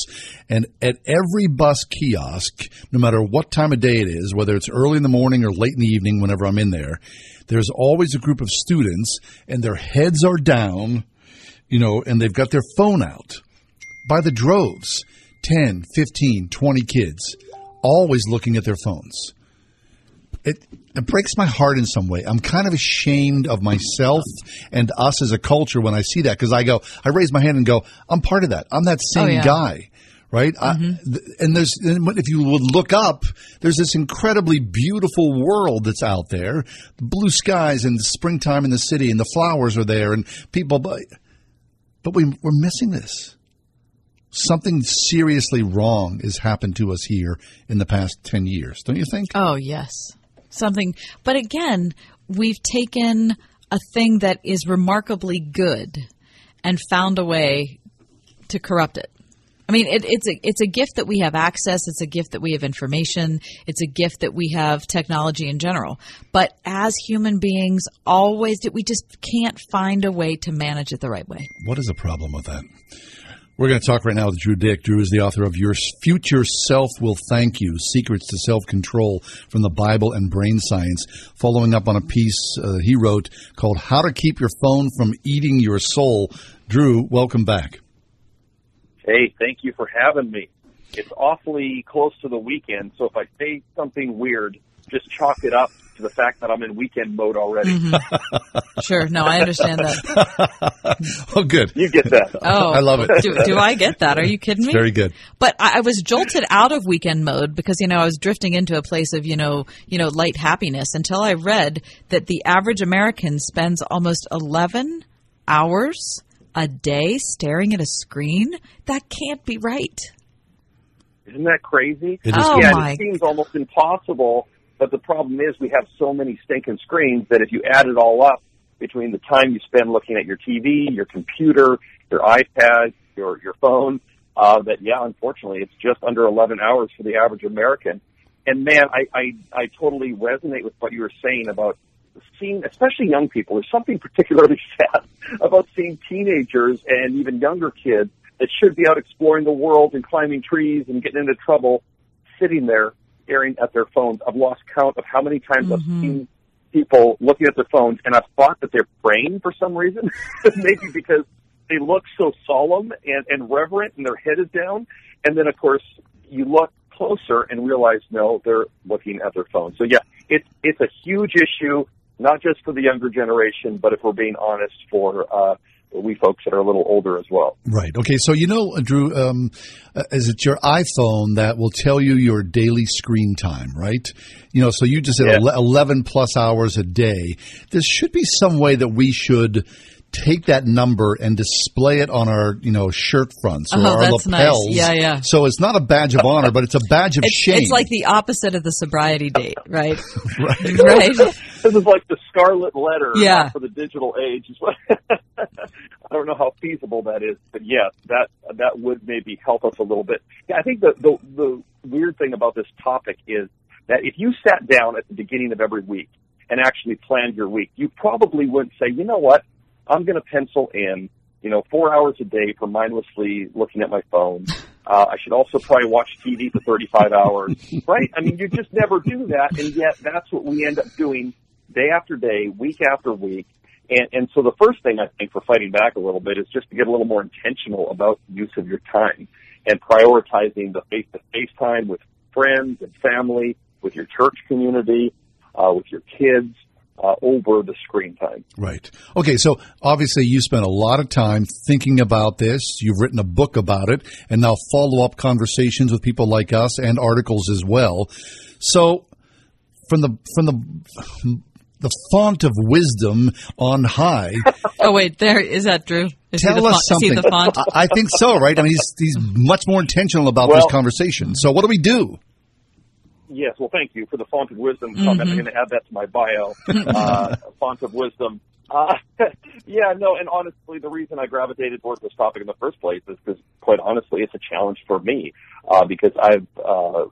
and at every bus kiosk, no matter what time of day it is, whether it's early in the morning or late in the evening, whenever I'm in there, there's always a group of students, and their heads are down, you know, and they've got their phone out by the droves 10, 15, 20 kids, always looking at their phones. It, it breaks my heart in some way. I'm kind of ashamed of myself and us as a culture when I see that because I go, I raise my hand and go, I'm part of that. I'm that oh, same Oh, yeah. guy. Right, I, mm-hmm. and there's and if you would look up, there's this incredibly beautiful world that's out there, blue skies and springtime in the city, and the flowers are there, and people. But, but we we're missing this something seriously wrong has happened to us here in the past 10 years, don't you think? Oh, yes. Something. But again, we've taken a thing that is remarkably good and found a way to corrupt it. I mean, it, it's a it's a gift that we have access. It's a gift that we have information. It's a gift that we have technology in general. But as human beings, always we just can't find a way to manage it the right way. What is the problem with that? We're going to talk right now with Drew Dyck. Drew is the author of Your Future Self Will Thank You Secrets to Self Control from the Bible and Brain Science, following up on a piece uh, he wrote called How to Keep Your Phone from Eating Your Soul. Drew, welcome back. Hey, thank you for having me. It's awfully close to the weekend, so if I say something weird, just chalk it up to the fact that I'm in weekend mode already. Mm-hmm. Sure. No, I understand that. oh, good. You get that. Oh, I love it. Do, do I get that? Are you kidding me? Very good. But I, I was jolted out of weekend mode because you know I was drifting into a place of you know you know light happiness until I read that the average American spends almost eleven hours a day staring at a screen. That can't be right. Isn't that crazy? It is Oh, yeah, my it seems almost impossible, but the problem is we have so many stinking screens that if you add it all up between the time you spend looking at your TV, your computer, your iPad, your your phone, uh, that yeah, unfortunately, it's just under 11 hours for the average American. And man, I I, I totally resonate with what you were saying about seeing, especially young people. There's something particularly sad about seeing teenagers and even younger kids that should be out exploring the world and climbing trees and getting into trouble, sitting there staring at their phones. I've lost count of how many times I've seen people looking at their phones, and I've thought that they're praying for some reason, maybe because they look so solemn and, and reverent, and their head is down. And then, of course, you look closer and realize no, they're looking at their phone. So yeah, it's it's a huge issue, not just for the younger generation, but if we're being honest, for uh, we folks that are a little older as well. Right. Okay. So you know, Drew, um, uh, is it your iPhone that will tell you your daily screen time? Right. You know, so you just said Yeah. eleven plus hours a day. There should be some way that we should take that number and display it on our, you know, shirt fronts or Oh, our that's nice. lapels. Yeah, yeah. So it's not a badge of honor, but it's a badge of It's, shame. it's like the opposite of the sobriety date, right? right. right. This is like the scarlet letter Yeah. for the digital age. is what- I don't know how feasible that is, but yes, that that would maybe help us a little bit. Yeah, I think the the, the weird thing about this topic is that if you sat down at the beginning of every week and actually planned your week, you probably wouldn't say, you know what, I'm going to pencil in, you know, four hours a day for mindlessly looking at my phone. Uh, I should also probably watch TV for 35 hours, right? I mean, you just never do that, and yet that's what we end up doing day after day, week after week. And, and so the first thing I think for fighting back a little bit is just to get a little more intentional about use of your time and prioritizing the face-to-face time with friends and family, with your church community, uh, with your kids, uh, over the screen time. Right. Okay, so obviously you spent a lot of time thinking about this. You've written a book about it, and now follow up conversations with people like us and articles as well. So, from the from the the font of wisdom on high. oh wait, there is that Drew? Is tell us font, something. the font? I think so, right? I mean, he's he's much more intentional about well, this conversation. So, what do we do? Yes, well, thank you for the font of wisdom. Mm-hmm. I'm going to add that to my bio. uh, font of wisdom. Uh, yeah, no, and honestly, the reason I gravitated towards this topic in the first place is because, quite honestly, it's a challenge for me uh, because I've uh,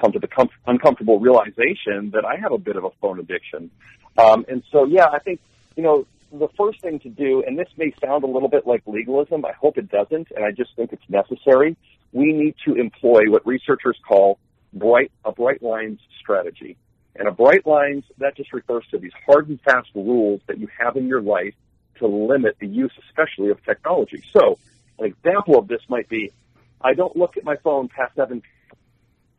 come to the com- uncomfortable realization that I have a bit of a phone addiction. Um, and so, yeah, I think, you know, the first thing to do, and this may sound a little bit like legalism, I hope it doesn't, and I just think it's necessary. We need to employ what researchers call bright, a bright lines strategy. And a bright lines, that just refers to these hard and fast rules that you have in your life to limit the use, especially of technology. So, an example of this might be, I don't look at my phone past seven,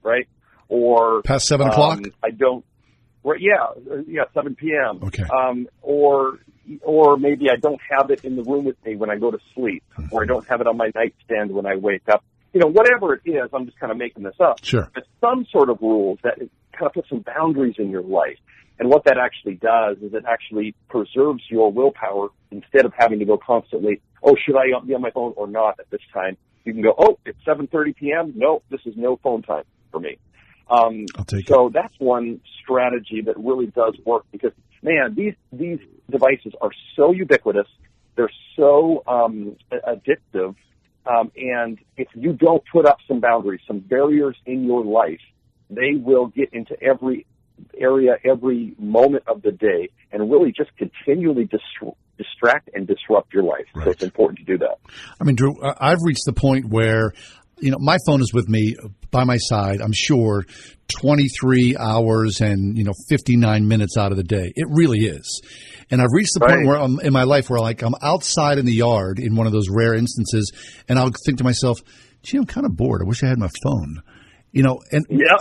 right? Or past seven o'clock. Um, I don't. Right, yeah, yeah, seven p.m. Okay. Um, or or maybe I don't have it in the room with me when I go to sleep, mm-hmm. or I don't have it on my nightstand when I wake up you know, whatever it is, I'm just kind of making this up. Sure. But some sort of rules that kind of put some boundaries in your life. And what that actually does is it actually preserves your willpower instead of having to go constantly, oh, should I be on my phone or not at this time? You can go, oh, it's 7.30 p.m. No, this is no phone time for me. Um, I'll take so it. that's one strategy that really does work because, man, these, these devices are so ubiquitous. They're so um, addictive um, and if you don't put up some boundaries, some barriers in your life, they will get into every area, every moment of the day, and really just continually dist- distract and disrupt your life. Right. So it's important to do that. I mean, Drew, I've reached the point where you know, my phone is with me by my side, I'm sure, 23 hours and, you know, 59 minutes out of the day. It really is. And I've reached the right. point where I'm in my life where like I'm outside in the yard in one of those rare instances and I'll think to myself, gee, I'm kind of bored. I wish I had my phone. You know, and yeah.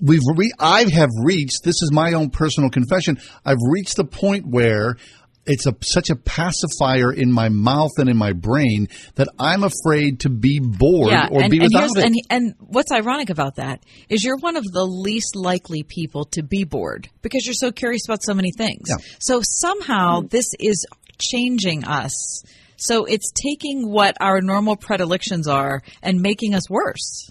We've re- I have reached. This is my own personal confession. I've reached the point where it's a such a pacifier in my mouth and in my brain that I'm afraid to be bored yeah, or and, be and without it. And, and what's ironic about that is you're one of the least likely people to be bored because you're so curious about so many things. Yeah. So somehow hmm. this is changing us. So it's taking what our normal predilections are and making us worse.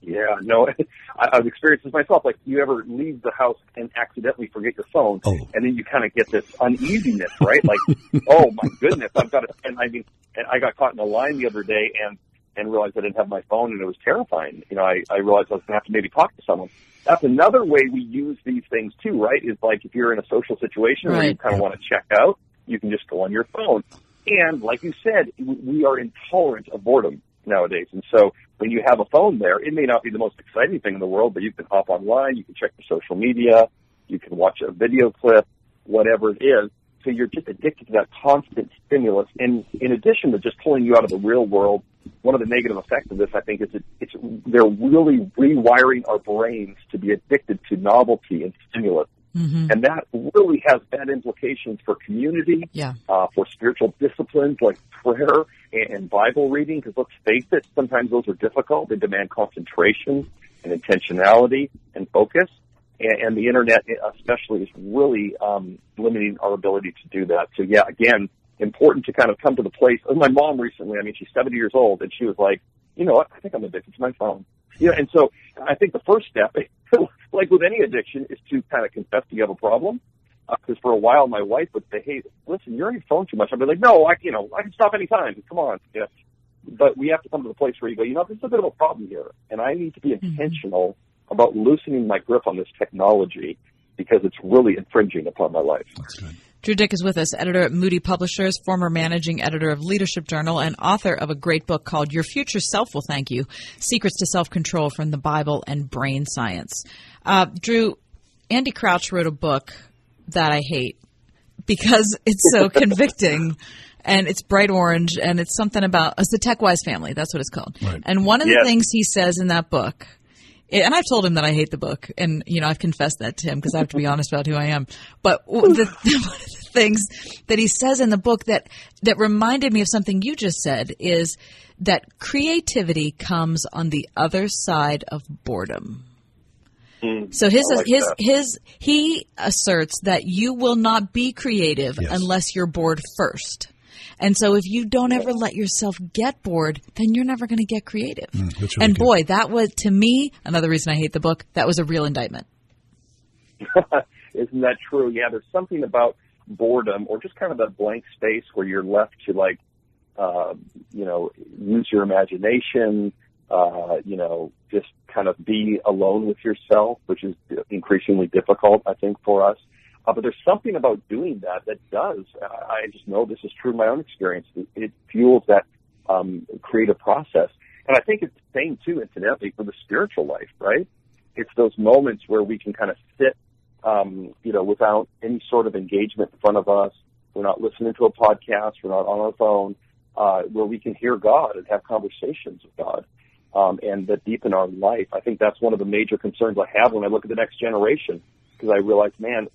Yeah, no, I, I've experienced this myself. Like, you ever leave the house and accidentally forget your phone, oh. and then you kind of get this uneasiness, right? Like, oh my goodness, I've got to. And I mean, and I got caught in a line the other day, and and realized I didn't have my phone, and it was terrifying. You know, I, I realized I was going to have to maybe talk to someone. That's another way we use these things too, right? Is like if you're in a social situation right. where you kind of want to check out, you can just go on your phone. And like you said, we are intolerant of boredom nowadays. And so when you have a phone there, it may not be the most exciting thing in the world, but you can hop online, you can check your social media, you can watch a video clip, whatever it is. So you're just addicted to that constant stimulus. And in addition to just pulling you out of the real world, one of the negative effects of this, I think, is it, it's they're really rewiring our brains to be addicted to novelty and stimulus. Mm-hmm. And that really has bad implications for community, yeah. uh, for spiritual disciplines like prayer and Bible reading, because let's face it, sometimes those are difficult. They demand concentration and intentionality and focus. And, and the internet, especially, is really um, limiting our ability to do that. So, yeah, again, important to kind of come to the place. My mom recently, I mean, she's 70 years old, and she was like, you know what? I think I'm addicted to my phone. Know, and so I think the first step, like with any addiction, is to kind of confess you have a problem. Because uh, for a while, my wife would say, "Hey, listen, you're on your phone too much." I'd be like, "No, I, you know, I can stop anytime. Come on." Yeah. But we have to come to the place where you go, you know, there's a bit of a problem here, and I need to be intentional mm-hmm. about loosening my grip on this technology because it's really infringing upon my life. That's good. Drew Dyck is with us, editor at Moody Publishers, former managing editor of Leadership Journal, and author of a great book called Your Future Self Will Thank You Secrets to Self Control from the Bible and Brain Science. Uh, Drew, Andy Crouch wrote a book that I hate because it's so convicting. And it's bright orange, and it's something about it's the TechWise family. That's what it's called. Right. And one of the things he says in that book, and I've told him that I hate the book, and you know I've confessed that to him because I have to be honest about who I am. But w- the, one of the things that he says in the book that that reminded me of something you just said is that creativity comes on the other side of boredom. So his like his that. his he asserts that you will not be creative Yes. unless you're bored first. And so if you don't ever let yourself get bored, then you're never going to get creative. Mm, really and good. boy, that was to me another reason I hate the book. That was a real indictment. Isn't that true? Yeah, there's something about boredom or just kind of that blank space where you're left to like, uh, you know, use your imagination, uh, you know, just kind of be alone with yourself, which is increasingly difficult, I think, for us. Uh, but there's something about doing that that does. I I just know this is true in my own experience. It, it fuels that um, creative process, and I think it's the same too, incidentally, for the spiritual life, right? It's those moments where we can kind of sit, um, you know, without any sort of engagement in front of us. We're not listening to a podcast. We're not on our phone. Uh, where we can hear God and have conversations with God, um, and that deepen our life. I think that's one of the major concerns I have when I look at the next generation, because I realize, man,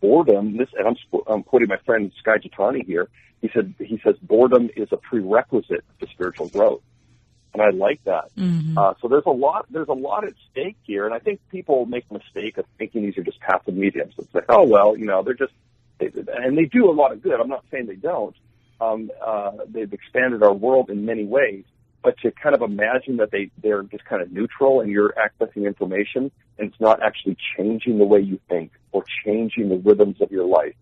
boredom. This, and I'm, I'm quoting my friend Skye Jethani here. He said, he says, boredom is a prerequisite to spiritual growth and I like that. Uh, so there's a lot there's a lot at stake here, and I think people make the mistake of thinking these are just passive mediums. It's like, oh well, you know, they're just they, and they do a lot of good. I'm not saying they don't. Um, uh, they've expanded our world in many ways, but to kind of imagine that they they're just kind of neutral and you're accessing information and it's not actually changing the way you think or changing the rhythms of your life,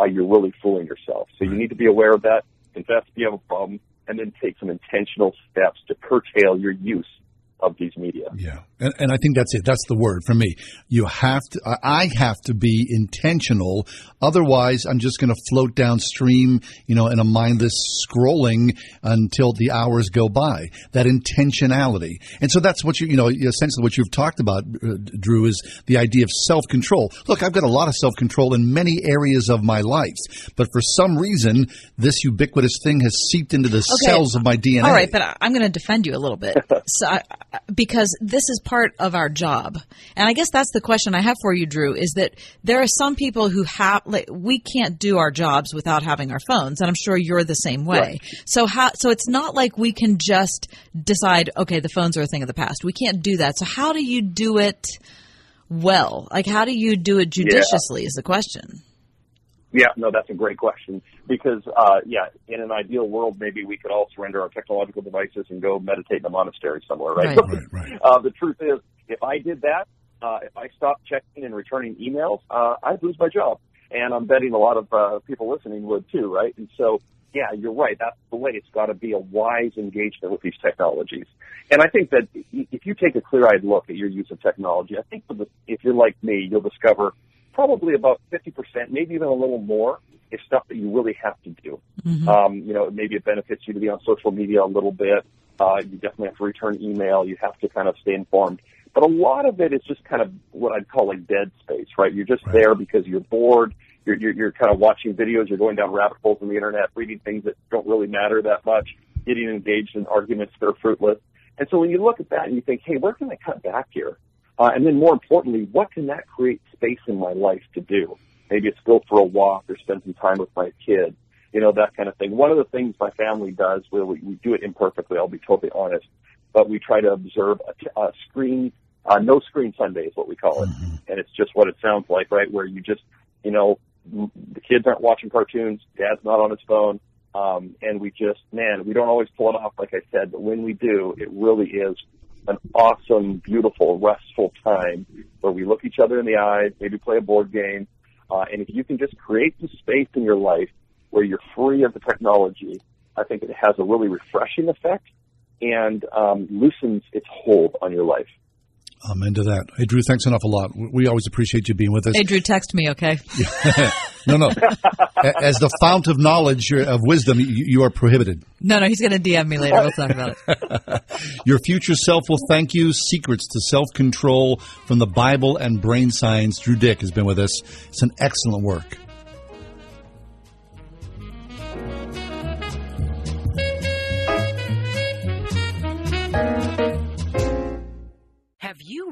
uh, you're really fooling yourself. So you need to be aware of that. Confess if you have a problem and then take some intentional steps to curtail your use of these media. Yeah, and, and I think that's it. That's the word for me. You have to. I I have to be intentional. Otherwise, I'm just going to float downstream, you know, in a mindless scrolling until the hours go by. That intentionality, and so that's what you, you know, essentially what you've talked about, uh, Drew, is the idea of self control. Look, I've got a lot of self control in many areas of my life, but for some reason, this ubiquitous thing has seeped into the Okay. cells of my DNA. All right, but I- I'm going to defend you a little bit so I, I- because this is part of our job, and I guess that's the question I have for you, Drew. Is that there are some people who have like we can't do our jobs without having our phones, and I'm sure you're the same way. Right. So how? So it's not like we can just decide, okay, the phones are a thing of the past. We can't do that. So how do you do it well? Like how do you do it judiciously? Is the question. Yeah, no, that's a great question because, uh, yeah, in an ideal world, maybe we could all surrender our technological devices and go meditate in a monastery somewhere, right? Right, right, right. Uh, the truth is, if I did that, uh, if I stopped checking and returning emails, uh, I'd lose my job. And I'm betting a lot of uh, people listening would too, right? And so, yeah, you're right. That's the way. It's got to be a wise engagement with these technologies. And I think that if you take a clear-eyed look at your use of technology, I think for the, if you're like me, you'll discover probably about 50%, maybe even a little more, is stuff that you really have to do. Um, you know, maybe it benefits you to be on social media a little bit. Uh, you definitely have to return email. You have to kind of stay informed. But a lot of it is just kind of what I'd call like dead space, right? You're just there because you're bored. You're, you're, you're kind of watching videos. You're going down rabbit holes on the internet, reading things that don't really matter that much, getting engaged in arguments that are fruitless. And so when you look at that and you think, hey, where can I cut back here? Uh, and then more importantly, what can that create space in my life to do? Maybe it's go for a walk or spend some time with my kid, you know, that kind of thing. One of the things my family does, where we, we do it imperfectly, I'll be totally honest, but we try to observe a, t- a screen, uh, no screen Sunday is what we call it. And it's just what it sounds like, right? Where you just, you know, the kids aren't watching cartoons, dad's not on his phone, um, and we just, man, we don't always pull it off, like I said, but when we do, it really is an awesome, beautiful, restful time where we look each other in the eyes, maybe play a board game. Uh, and if you can just create some space in your life where you're free of the technology, I think it has a really refreshing effect and um, loosens its hold on your life. I'm into that. Hey, Drew, thanks an awful lot. We always appreciate you being with us. Hey, Drew, text me, okay? no, no. As the fount of knowledge, uh, of wisdom, you, you are prohibited. No, no, he's going to DM me later. We'll talk about it. Your future self will thank you. Secrets to self control from the Bible and brain science. Drew Dyck has been with us. It's an excellent work.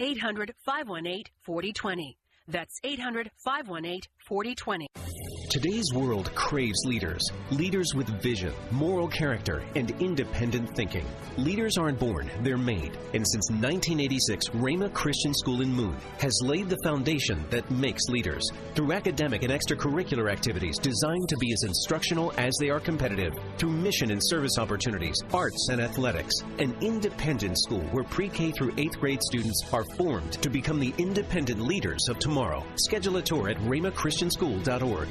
800 518 4020. That's 800 518 4020. Today's world craves leaders. Leaders with vision, moral character, and independent thinking. Leaders aren't born, they're made. And since 1986, Rhema Christian School in Moon has laid the foundation that makes leaders. Through academic and extracurricular activities designed to be as instructional as they are competitive. Through mission and service opportunities, arts and athletics. An independent school where pre-K through 8th grade students are formed to become the independent leaders of tomorrow. Schedule a tour at rhemachristianschool.org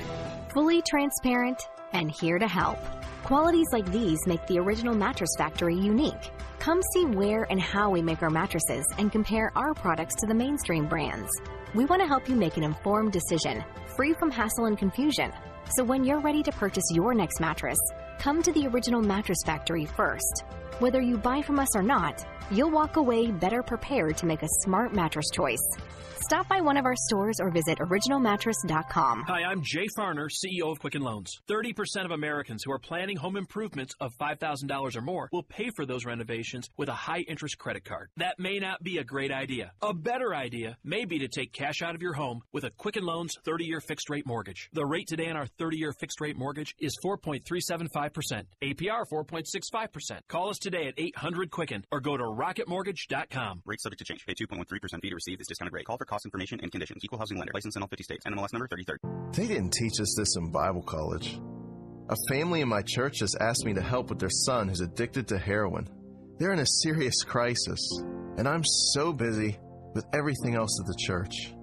fully transparent, and here to help. Qualities like these make the original Mattress Factory unique. Come see where and how we make our mattresses and compare our products to the mainstream brands. We want to help you make an informed decision, free from hassle and confusion. So when you're ready to purchase your next mattress, come to the original Mattress Factory first. Whether you buy from us or not, you'll walk away better prepared to make a smart mattress choice. Stop by one of our stores or visit originalmattress.com. Hi, I'm Jay Farner, CEO of Quicken Loans. 30% of Americans who are planning home improvements of $5,000 or more will pay for those renovations with a high interest credit card. That may not be a great idea. A better idea may be to take cash out of your home with a Quicken Loans 30 year fixed rate mortgage. The rate today on our 30 year fixed rate mortgage is 4.375%, APR 4.65%. Call us today at 800 Quicken or go to rocketmortgage.com. Rate subject to change. Pay 2.13% fee to receive this discounted rate. Call for cost information and conditions. Equal housing lender. License in all 50 states. NMLS number 3030. They didn't teach us this in Bible college. A family in my church has asked me to help with their son who's addicted to heroin. They're in a serious crisis, and I'm so busy with everything else at the church.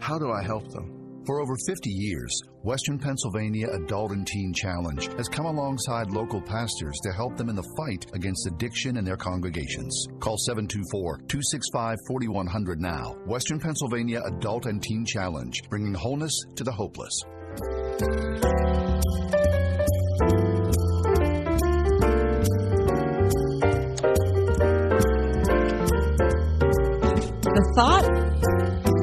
How do I help them? For over 50 years, Western Pennsylvania Adult and Teen Challenge has come alongside local pastors to help them in the fight against addiction in their congregations. Call 724 265 4100 now. Western Pennsylvania Adult and Teen Challenge, bringing wholeness to the hopeless. The thought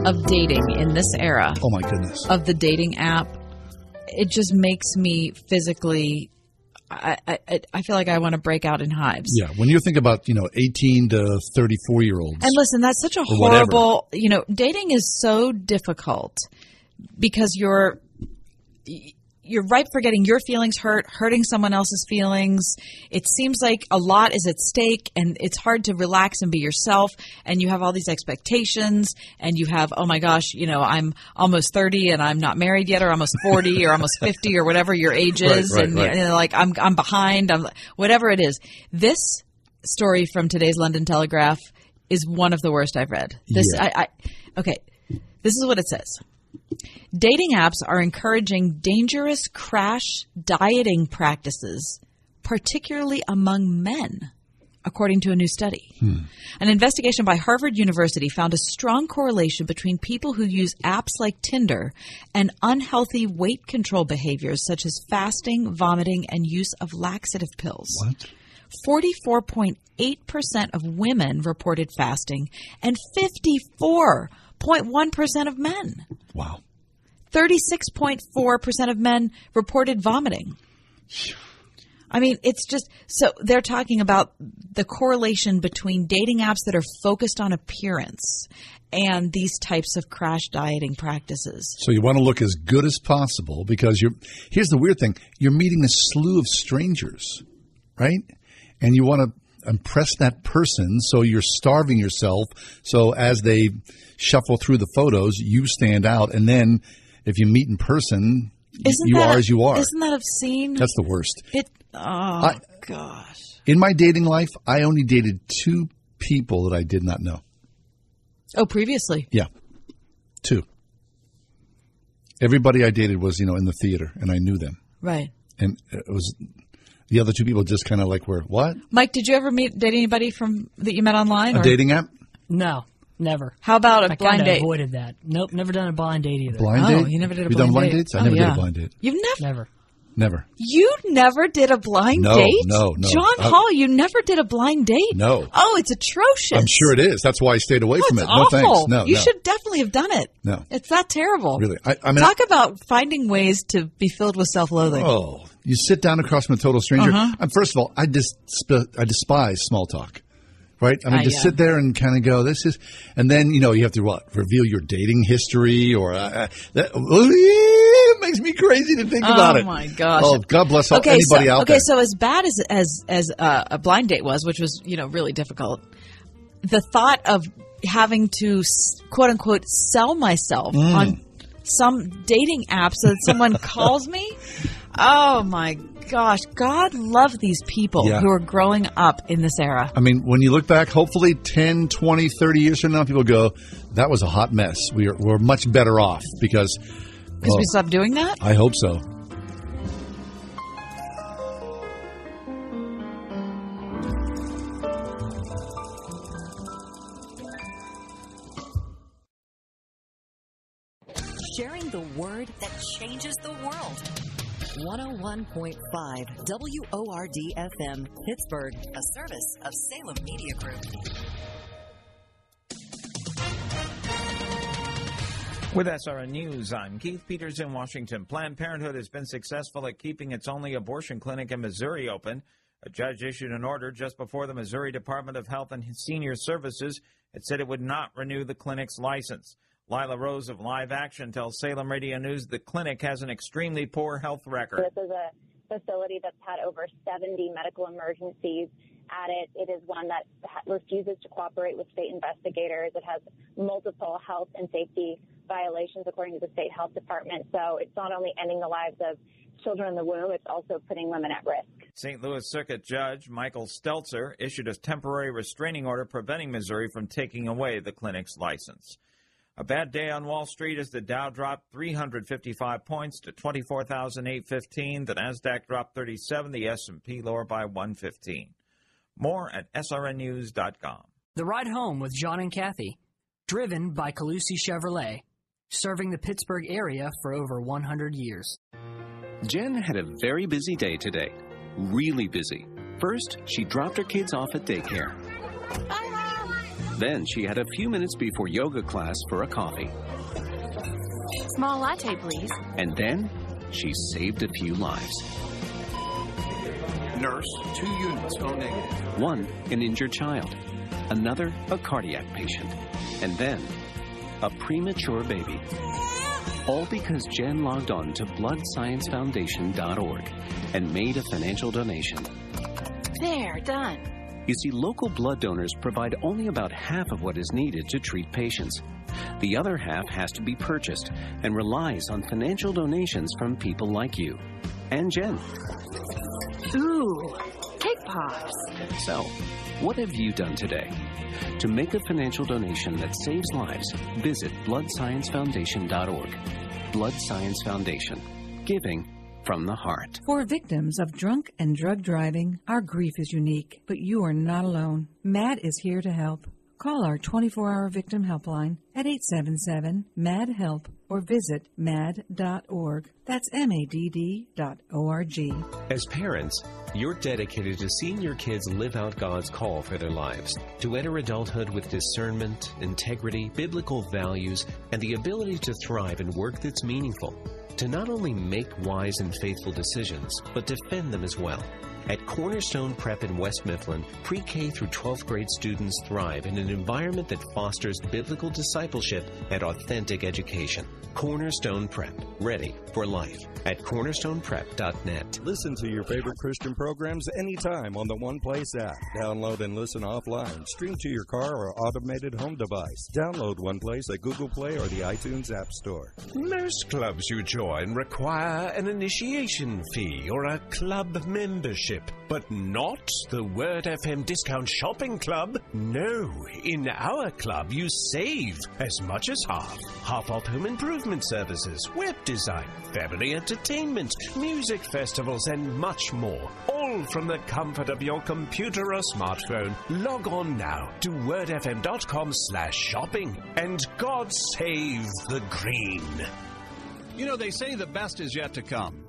of dating in this era. Oh my goodness. Of the dating app, it just makes me physically. I, I, I feel like I want to break out in hives. Yeah, when you think about you know eighteen to thirty four year olds, And listen, that's such a horrible. You know, dating is so difficult because you're you're ripe for getting your feelings hurt, hurting someone else's feelings. It seems like a lot is at stake and it's hard to relax and be yourself and you have all these expectations and you have, oh my gosh, you know, I'm almost 30 and I'm not married yet or almost 40 or almost 50 or whatever your age Right, is right, and, right. and like I'm I'm behind, I'm whatever it is. This story from today's London Telegraph is one of the worst I've read. This Yeah. I, I okay. This is what it says. Dating apps are encouraging dangerous crash dieting practices, particularly among men, according to a new study. Hmm. An investigation by Harvard University found a strong correlation between people who use apps like Tinder and unhealthy weight control behaviors such as fasting, vomiting, and use of laxative pills. What? 44.8% of women reported fasting and 54.1% of men. Wow. 36.4% of men reported vomiting. I mean, it's just so they're talking about the correlation between dating apps that are focused on appearance and these types of crash dieting practices. So you want to look as good as possible because you're. Here's the weird thing: you're meeting a slew of strangers, right? And you want to impress that person, so you're starving yourself. So as they shuffle through the photos, you stand out, and then If you meet in person, Isn't you are as you are. Isn't that obscene? That's the worst. it. Oh I- gosh. In my dating life, I only dated two people that I did not know. Oh, previously. Yeah, two. Everybody I dated was, you know, in the theater, and I knew them. Right. And it was the other two people just kind of like were what Mike, did you ever meet date anybody from that you met online? a or- dating app. No, never. How about a I blind kinda date? avoided that. Nope, never done a blind date either. Blind Oh, date? you never did a You blind done blind date? dates? I Oh, never did a blind date. You've never. Never. Never. You never did a blind No, date? no, no. John I- Hall, you never did a blind date? No. Oh, it's atrocious. I'm sure it is. That's why I stayed away Oh, from it's it. No awful. thanks. No, you no. should definitely have done it. No. It's that terrible. Really. I, I mean, Talk about finding ways to be filled with self-loathing. Oh, you sit down across from a total stranger. Uh-huh. And first of all, I dis- I despise small talk. Right? I mean, Ah, to yeah. sit there and kind of go, this is, and then, you know, you have to what? Reveal your dating history or, uh, uh, that, it makes me crazy to think Oh, about it. Oh my gosh. Oh, God bless okay, anybody so, out okay, there. so as bad as as as uh, a blind date was, which was you know really difficult, the thought of having to quote unquote sell myself Mm. on some dating app so that someone calls me. Oh my gosh, God love these people Yeah. who are growing up in this era. I mean, when you look back, hopefully 10, 20, 30 years from now, people go, that was a hot mess. We are, we're much better off because, Because we well, stopped doing that. I hope so. Sharing the word that changes the world. 101.5 WORD FM, Pittsburgh, a service of Salem Media Group. With SRN News, I'm Keith Peters in Washington. Planned Parenthood has been successful at keeping its only abortion clinic in Missouri open. A judge issued an order just before the Missouri Department of Health and Senior Services had said it would not renew the clinic's license. Lila Rose of Live Action tells Salem Radio News the clinic has an extremely poor health record. This is a facility that's had over 70 medical emergencies at it. It is one that refuses to cooperate with state investigators. It has multiple health and safety violations according to the state health department. So it's not only ending the lives of children in the womb, it's also putting women at risk. St. Louis Circuit Judge Michael Stelzer issued a temporary restraining order preventing Missouri from taking away the clinic's license. A bad day on Wall Street as the Dow dropped 355 points to 24,815. The Nasdaq dropped 37. The S&P lower by 115. More at srnnews.com. The Ride Home with John and Kathy, driven by Collussy Chevrolet, serving the Pittsburgh area for over 100 years. Jen had a very busy day today. Really busy. First, she dropped her kids off at daycare. Then she had a few minutes before yoga class for a coffee. Small latte, please. And then she saved a few lives. Nurse, two units, O negative. One, an injured child. Another, a cardiac patient. And then, a premature baby. All because Jen logged on to bloodsciencefoundation.org and made a financial donation. There, done. You see, local blood donors provide only about half of what is needed to treat patients. The other half has to be purchased and relies on financial donations from people like you and Jen. Ooh, cake pops. So, what have you done today? To make a financial donation that saves lives, visit bloodsciencefoundation.org. Blood Science Foundation. Giving from the heart. For victims of drunk and drug driving, our grief is unique, but you are not alone. MADD is here to help. Call our 24 hour victim helpline at 877 MADD HELP or visit madd.org. That's M A D D dot O R G. As parents, you're dedicated to seeing your kids live out God's call for their lives, to enter adulthood with discernment, integrity, biblical values, and the ability to thrive in work that's meaningful, to not only make wise and faithful decisions, but defend them as well. At Cornerstone Prep in West Mifflin, pre K through 12th grade students thrive in an environment that fosters biblical discipleship and authentic education. Cornerstone Prep, ready for life at cornerstoneprep.net. Listen to your favorite Christian programs anytime on the One Place app. Download and listen offline. Stream to your car or automated home device. Download One Place at Google Play or the iTunes App Store. Most clubs you join require an initiation fee or a club membership, but not the Word FM Discount Shopping Club. No, in our club you save as much as half. Half off home improvement services, web design, family entertainment, music festivals, and much more. All from the comfort of your computer or smartphone. Log on now to wordfm.com slash shopping and God save the green. You know, they say the best is yet to come.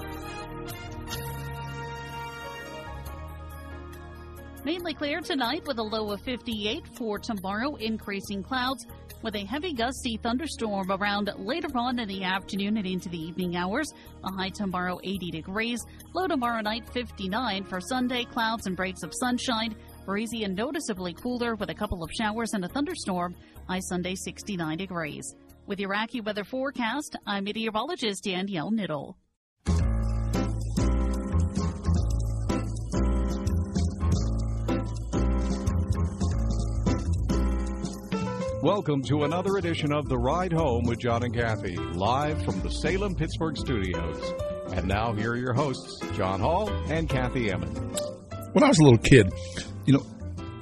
Mainly clear tonight with a low of 58 for tomorrow, increasing clouds with a heavy gusty thunderstorm around later on in the afternoon and into the evening hours. A high tomorrow 80 degrees, low tomorrow night 59 for Sunday, clouds and breaks of sunshine. Breezy and noticeably cooler with a couple of showers and a thunderstorm. High Sunday 69 degrees. With your AccuWeather forecast, I'm meteorologist Danielle Niddle. Welcome to another edition of The Ride Home with John and Kathy, live from the Salem Pittsburgh studios. And now here are your hosts, John Hall and Kathy Emmons. When I was a little kid, you know,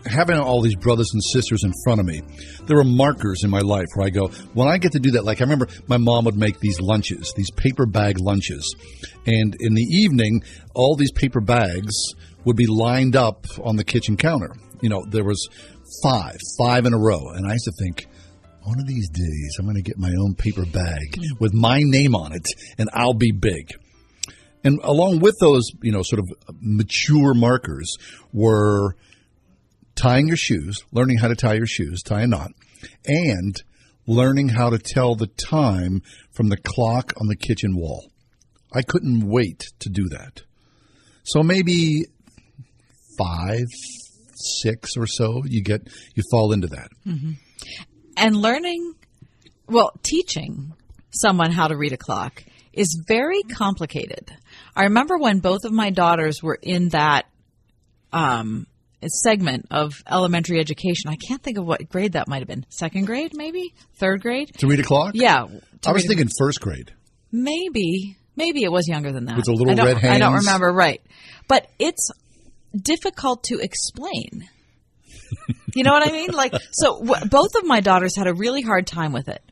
having all these brothers and sisters in front of me, there were markers in my life where I go, when I get to do that, like I remember my mom would make these lunches, these paper bag lunches. And in the evening, all these paper bags would be lined up on the kitchen counter. You know, there was five, five in a row. And I used to think, one of these days, I'm going to get my own paper bag with my name on it, and I'll be big. And along with those, you know, sort of mature markers were tying your shoes, learning how to tie your shoes, tie a knot, and learning how to tell the time from the clock on the kitchen wall. I couldn't wait to do that. So maybe five, six or so, you get you fall into that. Mm-hmm. And learning, well, teaching someone how to read a clock is very complicated. I remember when both of my daughters were in that um, segment of elementary education. I can't think of what grade that might have been. Second grade, maybe? Third grade? To read a clock? Yeah. I was thinking first grade. Maybe. Maybe it was younger than that. With the little red hands? I don't remember, right. But it's difficult to explain. you know what I mean? Like, so w- both of my daughters had a really hard time with it.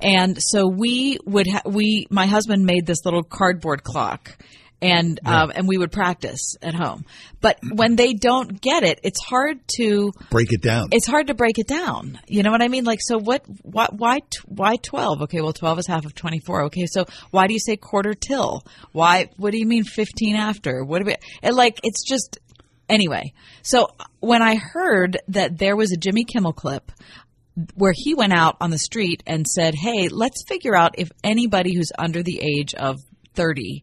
And so we would, ha- we, my husband made this little cardboard clock and, um, and we would practice at home. But when they don't get it, it's hard to break it down. It's hard to break it down. You know what I mean? Like, so what, why, why, why 12? Okay, well, 12 is half of 24. Okay, so why do you say quarter till? Why, what do you mean 15 after? What do we, and like, it's just, Anyway, so when I heard that there was a Jimmy Kimmel clip where he went out on the street and said, Hey, let's figure out if anybody who's under the age of 30,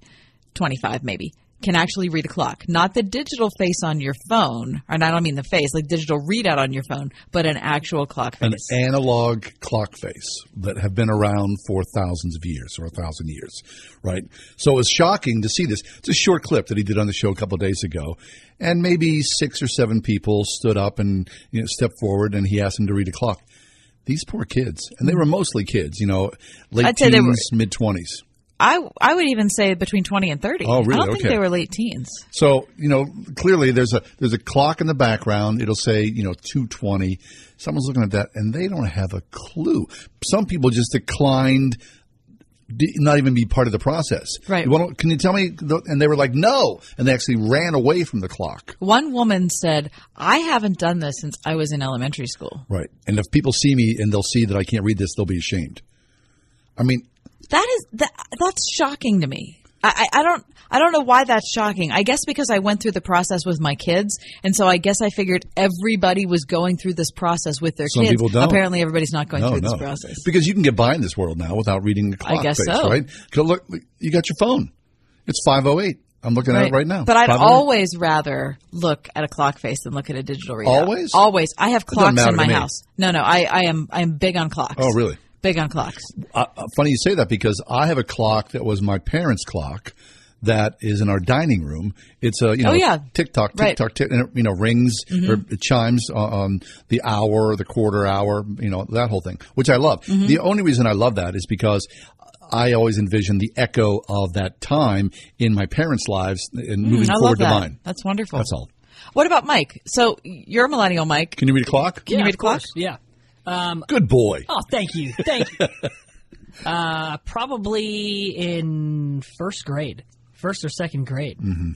25 maybe, can actually read a clock. Not the digital face on your phone, and I don't mean the face, like digital readout on your phone, but an actual clock face. An analog clock face that have been around for thousands of years or a thousand years, right? So it was shocking to see this. It's a short clip that he did on the show a couple of days ago. And maybe six or seven people stood up and you know, stepped forward and he asked them to read a clock. These poor kids, and they were mostly kids, you know, late I'd say they were- teens, mid twenties. I, I would even say between 20 and 30. Oh, really? I don't think they were late teens. So you know, clearly there's a there's a clock in the background. It'll say you know two twenty. Someone's looking at that and they don't have a clue. Some people just declined not even be part of the process. Right. You can you tell me? And they were like, no, and they actually ran away from the clock. One woman said, "I haven't done this since I was in elementary school." Right. And if people see me and they'll see that I can't read this, they'll be ashamed. I mean, That is that that's shocking to me. I, I, don't I don't know why that's shocking. I guess because I went through the process with my kids, and so I guess I figured everybody was going through this process with their Some kids. people don't. Apparently, everybody's not going no, through no. this process. Because you can get by in this world now without reading the clock I guess face, so. right? look, you got your phone. It's 508. I'm looking at it right now. But I'd oh always rather look at a clock face than look at a digital readout. Always? Always. I have clocks in my house. No, no. I, I am I am big on clocks. Oh, really? Big on clocks. Uh, uh, funny you say that because I have a clock that was my parents' clock that is in our dining room. It's a you know Oh, yeah. tick tock tick Right. tock tick and it, you know rings Mhm. or it chimes on on the hour, the quarter hour, you know that whole thing, which I love. Mhm. The only reason I love that is because I always envision the echo of that time in my parents' lives and Mm, moving I love forward to mine. That's wonderful. That's all. What about Mike? So you're a millennial, Mike. Can you read a clock? Can you read a clock? course, Yeah. Um, Good boy. Oh, thank you, thank you. uh, probably in first grade, first or second grade. Mm-hmm.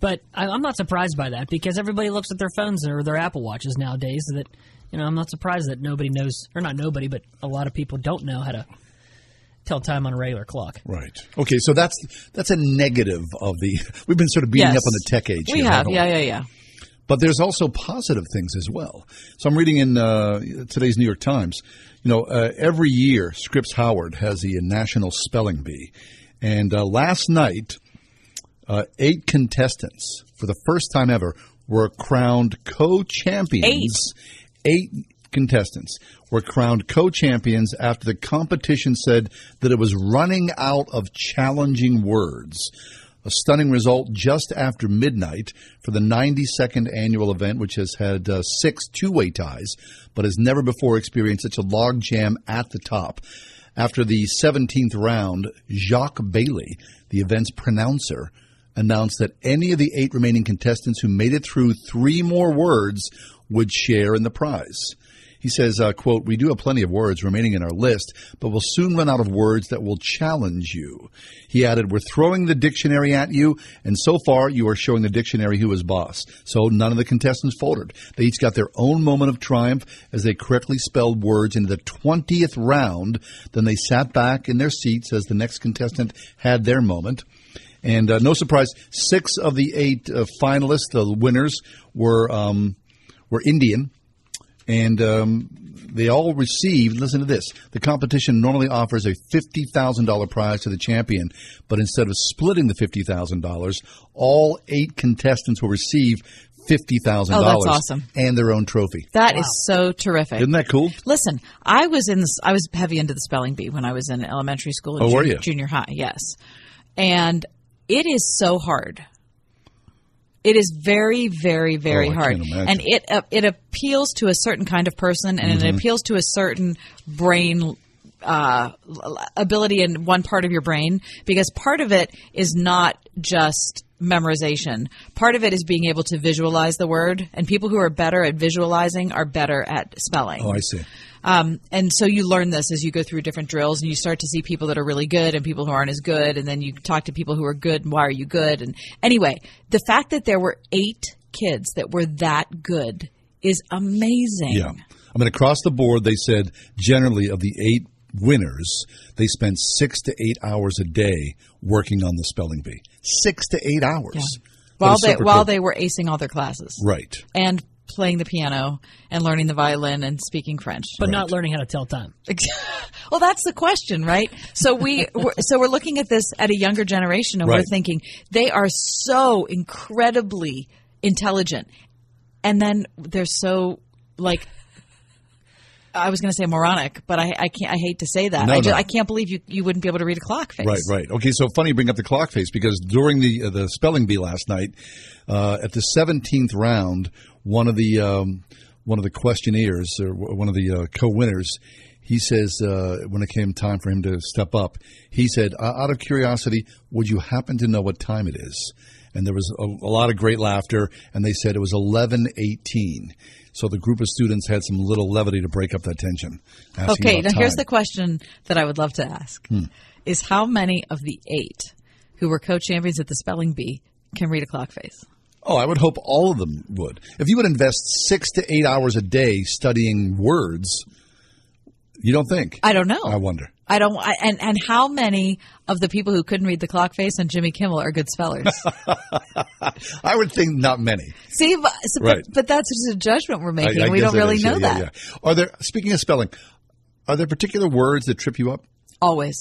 But I, I'm not surprised by that because everybody looks at their phones or their Apple Watches nowadays. That you know, I'm not surprised that nobody knows, or not nobody, but a lot of people don't know how to tell time on a regular clock. Right. Okay, so that's that's a negative of the. We've been sort of beating Yes. up on the tech age. We have. Yeah, yeah, yeah. But there's also positive things as well. So I'm reading in uh, today's New York Times. You know, uh, every year Scripps Howard has the National Spelling Bee, and uh, last night, uh, eight contestants for the first time ever were crowned co-champions. Eight contestants were crowned co-champions after the competition said that it was running out of challenging words. A stunning result just after midnight for the 92nd annual event, which has had uh, six two-way ties, but has never before experienced such a logjam at the top. After the 17th round, Jacques Bailly, the event's pronouncer, announced that any of the eight remaining contestants who made it through three more words would share in the prize. He says, uh, quote, we do have plenty of words remaining in our list, but we'll soon run out of words that will challenge you. He added, we're throwing the dictionary at you, and so far you are showing the dictionary who is boss. So none of the contestants faltered. They each got their own moment of triumph as they correctly spelled words into the 20th round. Then they sat back in their seats as the next contestant had their moment. And uh, no surprise, six of the eight uh, finalists, the winners, were um, were Indian, and um, they all received. Listen to this: the competition normally offers a fifty thousand dollar prize to the champion, but instead of splitting the fifty thousand dollars, all eight contestants will receive fifty thousand Oh, dollars that's awesome. and their own trophy. That is so terrific. Isn't that cool? Listen, I was in this, I was heavy into the spelling bee when I was in elementary school and Oh, were you? junior high, yes. And it is so hard. It is very, very, very Oh, hard, and it uh, it appeals to a certain kind of person, and Mhm. it appeals to a certain brain uh, ability in one part of your brain because part of it is not just memorization. Part of it is being able to visualize the word, and people who are better at visualizing are better at spelling. Oh, I see. Um, and so you learn this as you go through different drills, and you start to see people that are really good and people who aren't as good, and then you talk to people who are good. And why are you good? And anyway, the fact that there were eight kids that were that good is amazing. Yeah. I mean, across the board, they said generally of the eight winners, they spent six to eight hours a day working on the spelling bee. Six to eight hours. That While they while cool. they were acing all their classes, Right. and playing the piano and learning the violin and speaking French, But not learning how to tell time. well, that's the question, right? So we, we're, so we're looking at this at a younger generation, and we're thinking they are so incredibly intelligent, and then they're so like. I was going to say moronic, but I, I can't. I hate to say that. No, I, ju- no. I can't believe you, you wouldn't be able to read a clock face. Right, right. Okay, so funny you bring up the clock face because during the uh, the spelling bee last night, uh, at the seventeenth round, one of the um, one of the questionnaires or one of the uh, co-winners, he says uh, when it came time for him to step up, he said, "Uh, "Out of curiosity, would you happen to know what time it is?" And there was a, a lot of great laughter, and they said it was eleven eighteen. So the group of students had some little levity to break up that tension. Okay, now here's the question that I would love to ask: Hmm. Is how many of the eight who were co-champions at the spelling bee can read a clock face? Oh, I would hope all of them would. If you would invest six to eight hours a day studying words, you don't think? I don't know. I wonder. I don't. I, and and how many of the people who couldn't read the clock face on Jimmy Kimmel are good spellers? I would think not many. See, but, so- Right. but, but that's just a judgment we're making. I we don't really is. know Yeah, that yeah, yeah. Are there? Speaking of spelling, are there particular words that trip you up? always.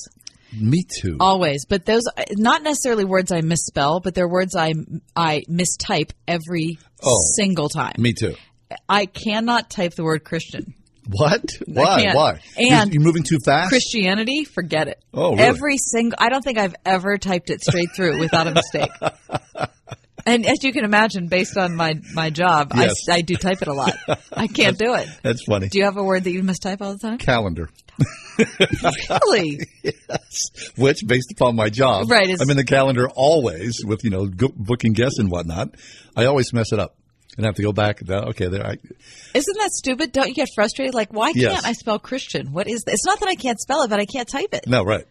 Me too. Always, but those not necessarily words I misspell, but they're words I I mistype every Oh. single time. Me too. I cannot type the word Christian. What? Why? Why? And you're, moving too fast. Christianity, forget it. Oh, really? Every single. I don't think I've ever typed it straight through without a mistake. and as you can imagine, based on my my job, Yes. I, I do type it a lot. I can't do it. That's funny. Do you have a word that you mistype all the time? Calendar. Really? yes. Which, based upon my job, Right, I'm in the calendar always with you know go, booking guests and whatnot. I always mess it up and I have to go back. Okay, there. I, Isn't that stupid? Don't you get frustrated? Like, why Yes. can't I spell Christian? What is? This? It's not that I can't spell it, but I can't type it. no, right.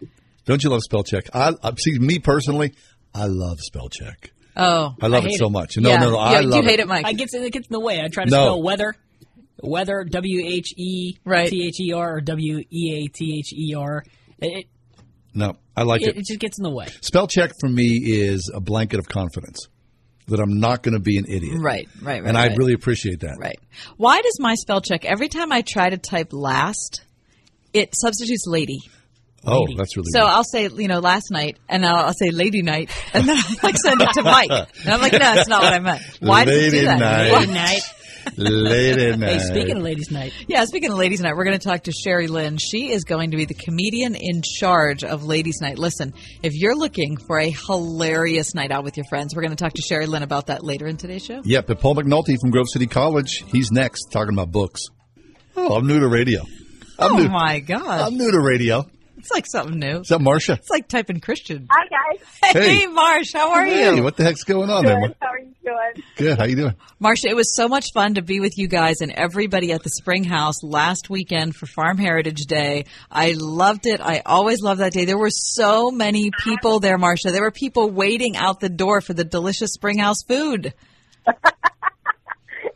Don't you love spell check? I, I see me personally. I love spell check. Oh, I love it so it. much. No, Yeah. no, no. Yeah, I you love hate it, Mike. I gets it gets in the way. I try to No. spell weather, weather W H E T H E R or W E A T H E R. No, I like it, it. it just gets in the way. Spell check for me is a blanket of confidence that I'm not going to be an idiot. Right, right, right. and I right. really appreciate that. Right. Why does my spell check every time I try to type last, it substitutes lady? Oh, that's really So good. I'll say, you know, last night, and I'll, I'll say lady night, and then I like send it to Mike, and I'm like, no, that's not what I meant. Why does it Lady do that? night. Why- Lady night. Lady night. Hey, speaking of ladies' night, Yeah, speaking of Ladies Night, we're going to talk to Sherry Lynn. She is going to be the comedian in charge of Ladies Night. Listen, if you're looking for a hilarious night out with your friends, we're going to talk to Sherry Lynn about that later in today's show. Yep, but Paul McNulty from Grove City College, he's next talking about books. Oh, I'm new to radio. I'm oh new, my God. I'm new to radio. It's like something new. Is that Marcia? It's like typing Christian. Hi, guys. Hey, Hey. Marsh, how are Hey, you? what the heck's going on there? Mar- How are you doing? Good. How you doing? Marcia, it was so much fun to be with you guys and everybody at the Spring House last weekend for Farm Heritage Day. I loved it. I always love that day. There were so many people there, Marcia. There were people waiting out the door for the delicious Spring House food.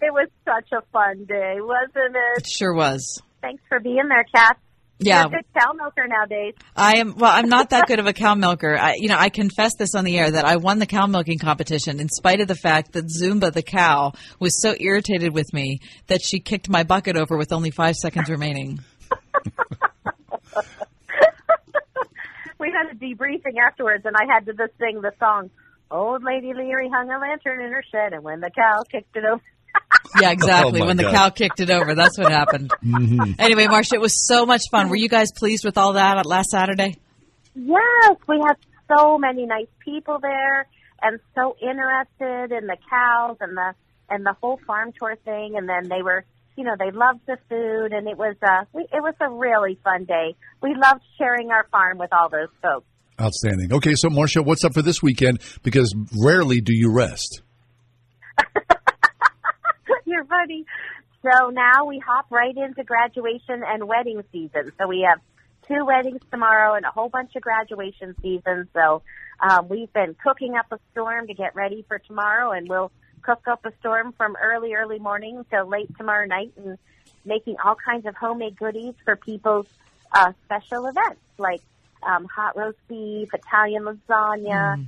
It was such a fun day, wasn't it? It sure was. Thanks for being there, Kath. Yeah. You're a good cow milker nowadays. I am well. I'm not that good of a cow milker. I, you know, I confess this on the air that I won the cow milking competition in spite of the fact that Zumba the cow was so irritated with me that she kicked my bucket over with only five seconds remaining. We had a debriefing afterwards, and I had to just sing the song. Old Lady Leary hung a lantern in her shed, and when the cow kicked it over. Yeah, exactly. Oh, when the God. cow kicked it over, that's what happened. Mm-hmm. Anyway, Marcia, it was so much fun. Were you guys pleased with all that last Saturday? Yes, we had so many nice people there, and so interested in the cows and the and the whole farm tour thing. And then they were, you know, they loved the food, and it was a we, it was a really fun day. We loved sharing our farm with all those folks. Outstanding. Okay, so Marcia, what's up for this weekend? Because rarely do you rest. You're funny. So now we hop right into graduation and wedding season. So we have two weddings tomorrow and a whole bunch of graduation season. So um, we've been cooking up a storm to get ready for tomorrow, and we'll cook up a storm from early, early morning till late tomorrow night, and making all kinds of homemade goodies for people's uh, special events like um, hot roast beef, Italian lasagna,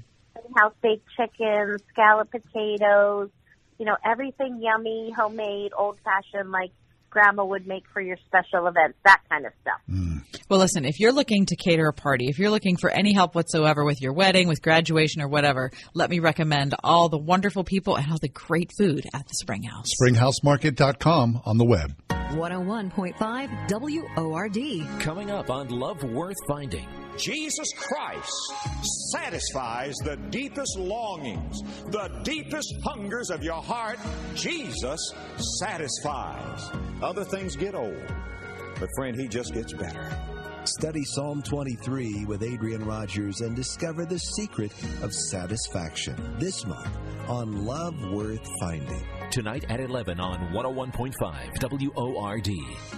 house baked chicken, scalloped potatoes, you know, everything yummy, homemade, old fashioned, like grandma would make for your special events, that kind of stuff. Mm. Well, listen, if you're looking to cater a party, if you're looking for any help whatsoever with your wedding, with graduation, or whatever, let me recommend all the wonderful people and all the great food at the Spring House. SpringhouseMarket.com on the web. 101.5 WORD. Coming up on Love Worth Finding. Jesus Christ satisfies the deepest longings, the deepest hungers of your heart. Jesus satisfies. Other things get old, but friend, He just gets better. Study Psalm 23 with Adrian Rogers and discover the secret of satisfaction this month on Love Worth Finding. Tonight at 11 on 101.5 WORD.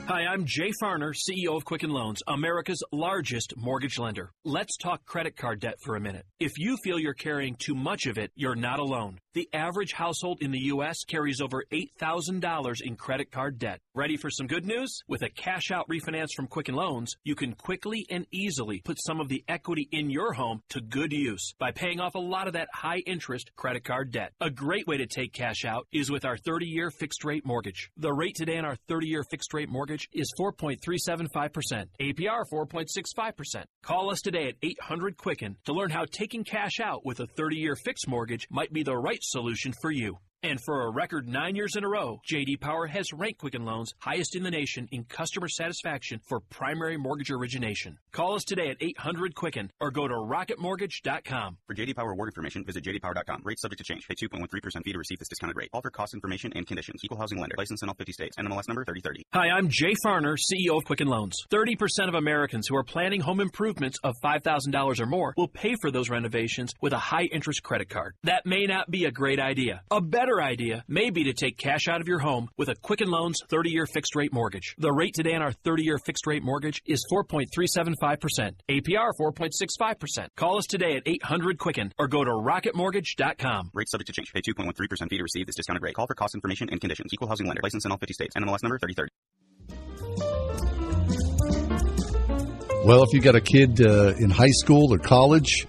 Hi, I'm Jay Farner, CEO of Quicken Loans, America's largest mortgage lender. Let's talk credit card debt for a minute. If you feel you're carrying too much of it, you're not alone. The average household in the U.S. carries over $8,000 in credit card debt. Ready for some good news? With a cash out refinance from Quicken Loans, you can quickly and easily put some of the equity in your home to good use by paying off a lot of that high interest credit card debt. A great way to take cash out is with our 30 year fixed rate mortgage. The rate today on our 30 year fixed rate mortgage is 4.375%, APR 4.65%. Call us today at 800 Quicken to learn how taking cash out with a 30 year fixed mortgage might be the right solution for you. And for a record nine years in a row, JD Power has ranked Quicken Loans highest in the nation in customer satisfaction for primary mortgage origination. Call us today at 800 Quicken or go to rocketmortgage.com. For JD Power award information, visit jdpower.com. Rates subject to change. Pay 2.13% fee to receive this discounted rate. All for cost information and conditions. Equal housing lender. License in all 50 states. NMLS number 3030. Hi, I'm Jay Farner, CEO of Quicken Loans. 30% of Americans who are planning home improvements of $5,000 or more will pay for those renovations with a high interest credit card. That may not be a great idea. A better idea may be to take cash out of your home with a Quicken Loans 30 year fixed rate mortgage. The rate today on our 30 year fixed rate mortgage is 4.375%, APR 4.65%. Call us today at 800 Quicken or go to rocketmortgage.com. Rates subject to change. Pay 2.13% fee to receive this discounted rate. Call for cost information and conditions. Equal housing lender. License in all 50 states. NMLS number 3030. Well, if you got a kid uh, in high school or college,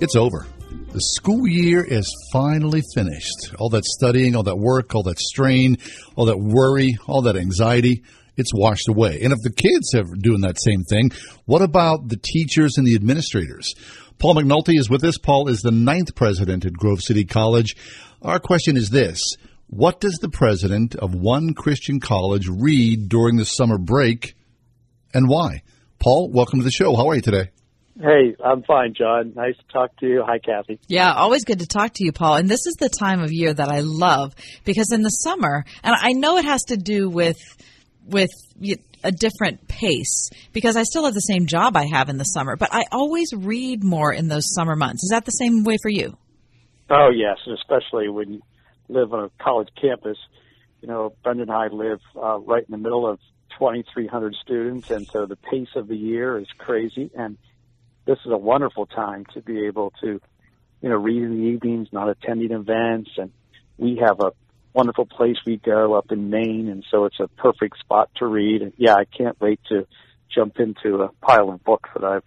it's over. The school year is finally finished. All that studying, all that work, all that strain, all that worry, all that anxiety, it's washed away. And if the kids are doing that same thing, what about the teachers and the administrators? Paul McNulty is with us. Paul is the ninth president at Grove City College. Our question is this. What does the president of one Christian college read during the summer break and why? Paul, welcome to the show. How are you today? Hey, I'm fine, John. Nice to talk to you. Hi, Kathy. Yeah, always good to talk to you, Paul. And this is the time of year that I love because in the summer, and I know it has to do with with a different pace because I still have the same job I have in the summer, but I always read more in those summer months. Is that the same way for you? Oh, yes, and especially when you live on a college campus. You know, Brenda and I live uh, right in the middle of 2,300 students, and so the pace of the year is crazy. And this is a wonderful time to be able to, you know, read in the evenings, not attending events, and we have a wonderful place we go up in Maine, and so it's a perfect spot to read. And yeah, I can't wait to jump into a pile of books that I've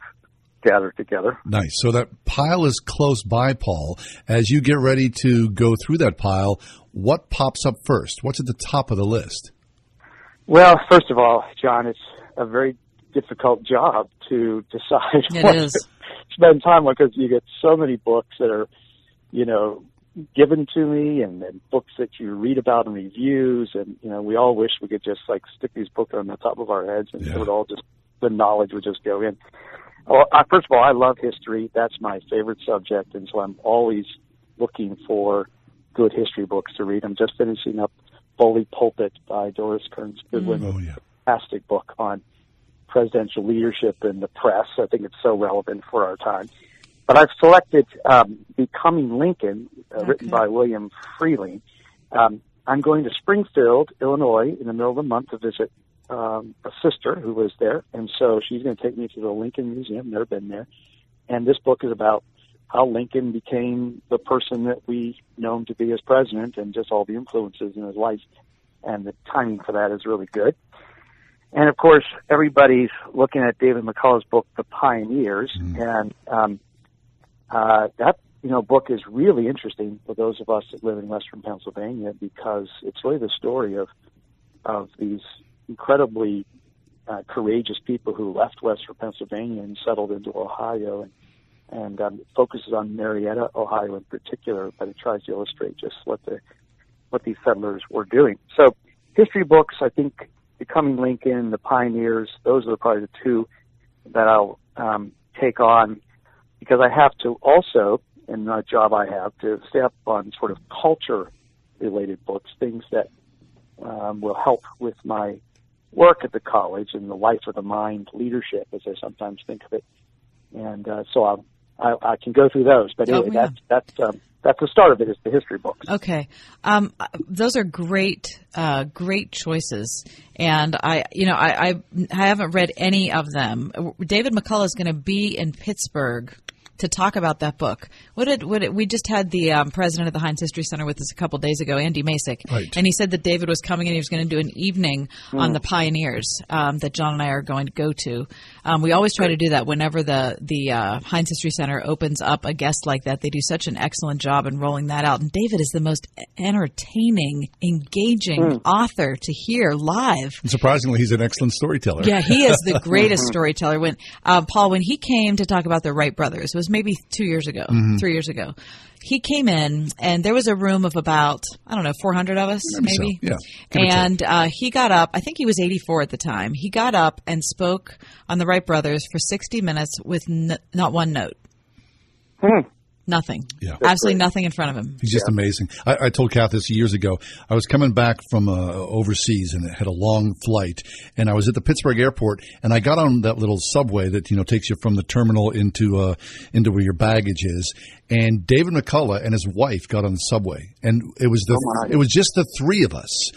gathered together. Nice. So that pile is close by, Paul. As you get ready to go through that pile, what pops up first? What's at the top of the list? Well, first of all, John, it's a very difficult job to decide It what is. to spend time on because you get so many books that are, you know, given to me and, and books that you read about in reviews. And you know we all wish we could just like stick these books on the top of our heads and it would all just the knowledge would just go in. Well I, first of all i love history. That's my favorite subject. And so i'm always looking for good history books to read. I'm just finishing up bully pulpit by doris kearns goodwin. Oh, yeah. fantastic book on presidential leadership in the press i think it's so relevant for our time but I've selected um, Becoming Lincoln, uh, written by William Freehling. Um, I'm going to Springfield, Illinois, in the middle of the month to visit um, a sister who was there, and so she's going to take me to the Lincoln Museum. Never been there, and this book is about how Lincoln became the person that we know him to be as president, and just all the influences in his life. And the timing for that is really good. And of course, everybody's looking at David McCullough's book, The Pioneers, and um, uh, that you know book is really interesting for those of us that live in Western Pennsylvania because it's really the story of of these incredibly uh, courageous people who left Western Pennsylvania and settled into Ohio, and and um, it focuses on Marietta, Ohio in particular, but it tries to illustrate just what the what these settlers were doing. So history books, I think, Becoming Lincoln, The Pioneers, those are probably the two that I'll um, take on because I have to also, in the job I have, to stay up on sort of culture related books, things that um, will help with my work at the college and the life of the mind leadership, as I sometimes think of it. And uh, so I, I, I can go through those. But anyway, Oh, yeah. that's that's um, that's the start of it. Is the history books. Okay, um, those are great, uh, great choices, and I, you know, I, I, I haven't read any of them. David McCullough is going to be in Pittsburgh to talk about that book. What did, what did we just had the um, president of the Heinz History Center with us a couple days ago, Andy Masich, Right. and he said that David was coming and he was going to do an evening on Mm. the pioneers um, that John and I are going to go to. Um, we always try to do that whenever the the uh, Heinz History Center opens up a guest like that. They do such an excellent job in rolling that out. And David is the most entertaining, engaging Mm. author to hear live. And surprisingly, he's an excellent storyteller. Yeah, he is the greatest storyteller. When uh, Paul, when he came to talk about the Wright brothers, it was maybe two years ago, Mhm. three years ago. He came in, and there was a room of about I don't know, four hundred of us, Maybe so, yeah. Give or take. And uh, he got up. I think he was eighty-four at the time. He got up and spoke on the Wright brothers for sixty minutes with n- not one note. Nothing. Yeah. Absolutely nothing in front of him. He's just amazing. I, I told Kath this years ago. I was coming back from uh, overseas and it had a long flight, and I was at the Pittsburgh airport, and I got on that little subway that you know takes you from the terminal into uh, into where your baggage is. And David McCullough and his wife got on the subway, and it was the Oh, it was just the three of us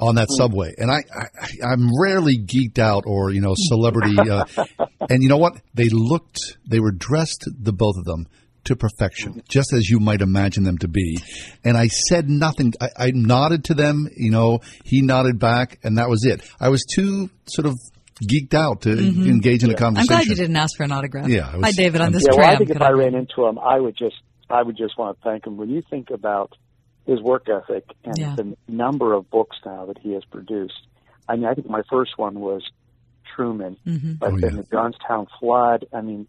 on that Hmm. subway. And I, I I'm rarely geeked out or you know celebrity. Uh, and you know what? They looked. They were dressed, the both of them, to perfection, just as you might imagine them to be. And I said nothing. I, I nodded to them. You know, he nodded back, and that was it. I was too sort of geeked out to Mhm. engage in a I'm conversation. I'm glad you didn't ask for an autograph. Yeah, I was- Hi, David, on this yeah, tram. well, I think if I ran into him, I would just I would just want to thank him. When you think about his work ethic and Yeah. the number of books now that he has produced, I mean, I think my first one was Truman, Mhm. but Oh, then the Johnstown Flood. I mean,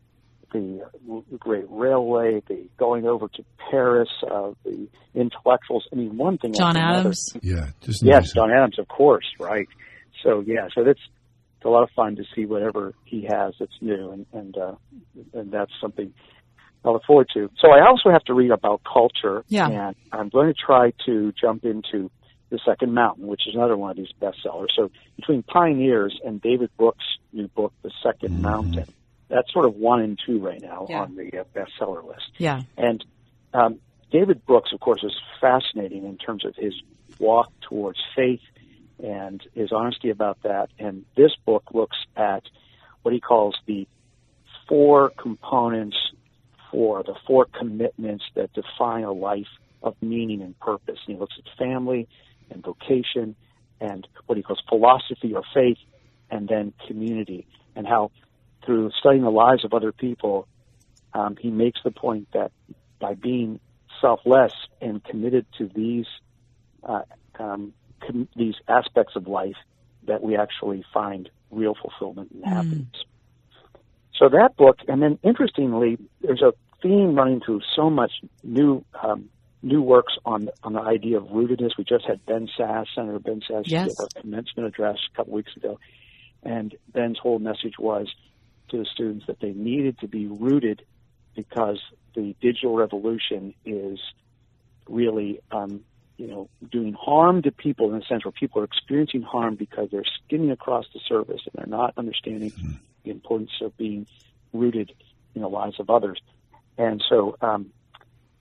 the uh, Great Railway, the going over to Paris, uh, the intellectuals. I mean, one thing. John after another. Adams. Yeah, just yes, amazing. John Adams, of course, right. So yeah, so that's it's a lot of fun to see whatever he has that's new, and and uh, and that's something I look forward to. So I also have to read about culture, Yeah. and I'm going to try to jump into the Second Mountain, which is another one of these bestsellers. So between Pioneers and David Brooks' new book, The 2nd Mountain, that's sort of one and two right now Yeah. on the uh, bestseller list. Yeah. And um, David Brooks, of course, is fascinating in terms of his walk towards faith and his honesty about that. And this book looks at what he calls the four components for the four commitments that define a life of meaning and purpose. And he looks at family and vocation and what he calls philosophy or faith and then community and how through studying the lives of other people, um, he makes the point that by being selfless and committed to these uh, um, com- these aspects of life, that we actually find real fulfillment and happiness. So that book, and then interestingly, there's a theme running through so much new um, new works on on the idea of rootedness. We just had Ben Sasse, Senator Ben Sasse, Yes. give a commencement address a couple weeks ago, and Ben's whole message was to the students that they needed to be rooted because the digital revolution is really um, you know doing harm to people in a sense where people are experiencing harm because they're skimming across the surface and they're not understanding the importance of being rooted in the lives of others. And so, um,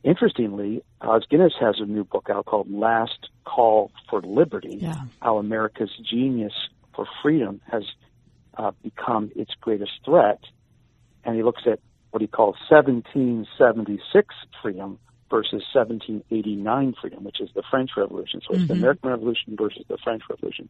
interestingly, Os Guinness has a new book out called Last Call for Liberty Yeah. How America's Genius for Freedom has uh, become its greatest threat. And he looks at what he calls 1776 freedom versus 1789 freedom, which is the French Revolution. So it's the Mhm. American Revolution versus the French Revolution.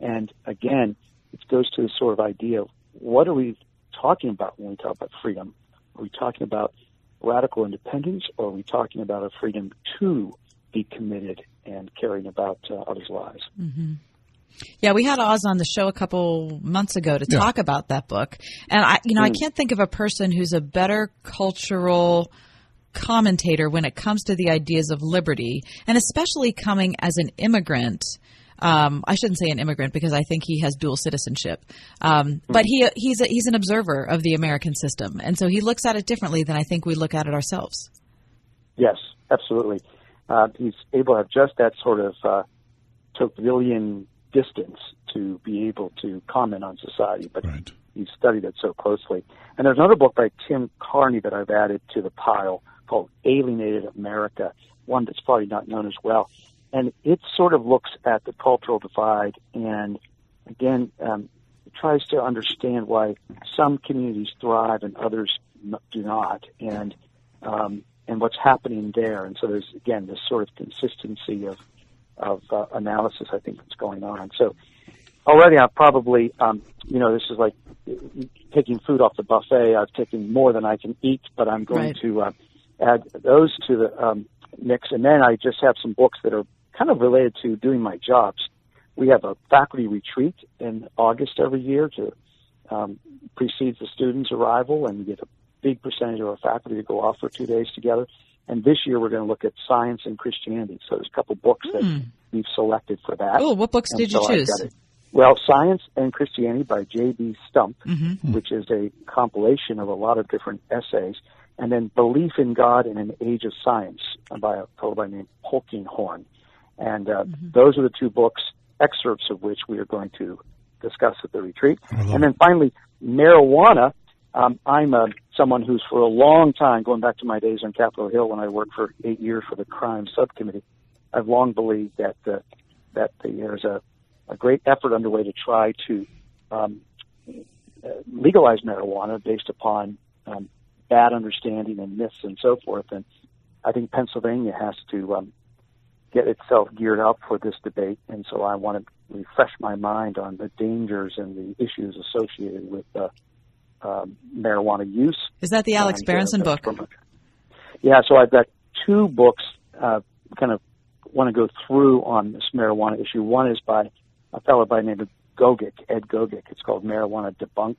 And again, it goes to the sort of idea of what are we talking about when we talk about freedom? Are we talking about radical independence or are we talking about a freedom to be committed and caring about uh, others' lives? hmm Yeah, we had Os on the show a couple months ago to Yeah. talk about that book, and I, you know, I Mm. can't think of a person who's a better cultural commentator when it comes to the ideas of liberty, and especially coming as an immigrant. Um, I shouldn't say an immigrant because I think he has dual citizenship, um, but he he's a, he's an observer of the American system, and so he looks at it differently than I think we look at it ourselves. Yes, absolutely. Uh, he's able to have just that sort of uh, Tocquevillian distance to be able to comment on society, but he's studied it so closely. And there's another book by Tim Carney that I've added to the pile called Alienated America, one that's probably not known as well. And it sort of looks at the cultural divide and again, um, tries to understand why some communities thrive and others do not, and um, and what's happening there. And so there's again this sort of consistency of of uh, analysis I think that's going on. So already I've probably um, you know this is like taking food off the buffet. I've taken more than I can eat, but I'm going Right. to uh, add those to the um, mix, and then I just have some books that are kind of related to doing my jobs. We have a faculty retreat in August every year to um, precedes the students' arrival, and we get a big percentage of our faculty to go off for two days together. And this year we're going to look at science and Christianity. So there's a couple books Hmm. that we've selected for that. Oh, what books And did you so I've choose? Well, Science and Christianity by J.B. Stump, Mhm. which is a compilation of a lot of different essays, and then Belief in God in an Age of Science by a fellow by the name Polkinghorne. And uh, those are the two books, excerpts of which we are going to discuss at the retreat. And then finally, marijuana. Um, I'm uh, someone who's for a long time, going back to my days on Capitol Hill when I worked for eight years for the crime subcommittee, I've long believed that uh, that there's a, a great effort underway to try to um, uh, legalize marijuana based upon um, bad understanding and myths and so forth. And I think Pennsylvania has to um, get itself geared up for this debate. And so I want to refresh my mind on the dangers and the issues associated with uh, um, marijuana use. Is that the Alex and, uh, Berenson book? Yeah, so I've got two books uh, kind of want to go through on this marijuana issue. One is by a fellow by the name of Gogek, Ed Gogek. It's called Marijuana Debunked.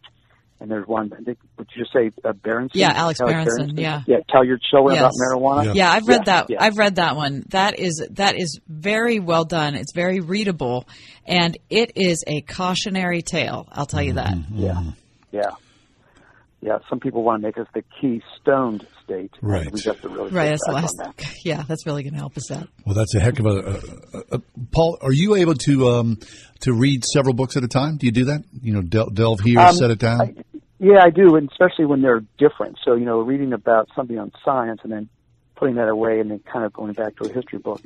And there's one, I think, would you just say uh, Berenson? Yeah, Alex Berenson, Berenson? yeah. Yeah, tell your children Yes. about marijuana. Yeah, I've read Yeah, that. yeah. I've read that one. That is that is very well done. It's very readable, and it is a cautionary tale. I'll tell you that. Yeah, yeah, yeah. Some people want to make us the keystoned state. Right. We have to really Right, that's the last. that. Yeah, that's really going to help us out. Well, that's a heck of a. a, a, a Paul, are you able to um, to read several books at a time? Do you do that? You know, del- delve here, Um, set it down. I- yeah, I do, and especially when they're different. So, you know, reading about something on science and then putting that away and then kind of going back to a history book.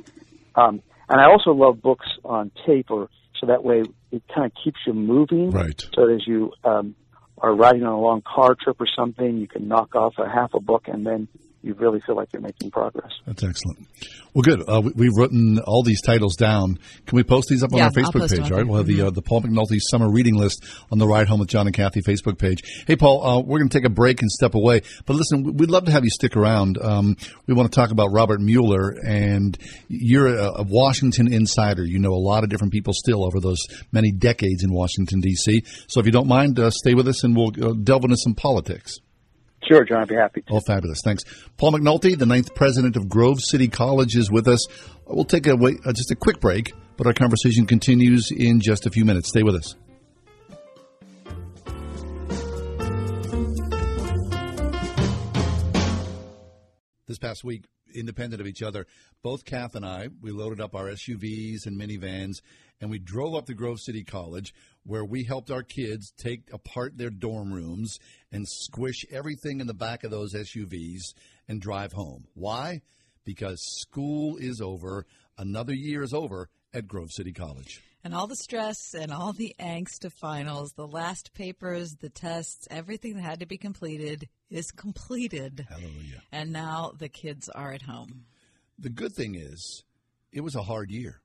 Um, and I also love books on tape, or so that way it kind of keeps you moving. Right. So that as you um, are riding on a long car trip or something, you can knock off a half a book, and then you really feel like you're making progress. That's excellent. Well, good. Uh, we, we've written all these titles down. Can we post these up on Yeah, our I'll Facebook post them page? All right. We'll have the uh, the Paul McNulty summer reading list on the Ride Home with John and Kathy Facebook page. Hey, Paul, uh, we're going to take a break and step away. But listen, we- we'd love to have you stick around. Um, we want to talk about Robert Mueller, and you're a, a Washington insider. You know a lot of different people still over those many decades in Washington D.C. So if you don't mind, uh, stay with us, and we'll uh, delve into some politics. Sure, John, I'd be happy. To. Oh, fabulous. Thanks. Paul McNulty, the ninth president of Grove City College, is with us. We'll take a wait, uh, just a quick break, but our conversation continues in just a few minutes. Stay with us. This past week, independent of each other, both Kath and I, we loaded up our SUVs and minivans, and we drove up to Grove City College, where we helped our kids take apart their dorm rooms and squish everything in the back of those SUVs and drive home. Why? Because school is over. Another year is over at Grove City College. And all the stress and all the angst of finals, the last papers, the tests, everything that had to be completed is completed. Hallelujah. And now the kids are at home. The good thing is, it was a hard year,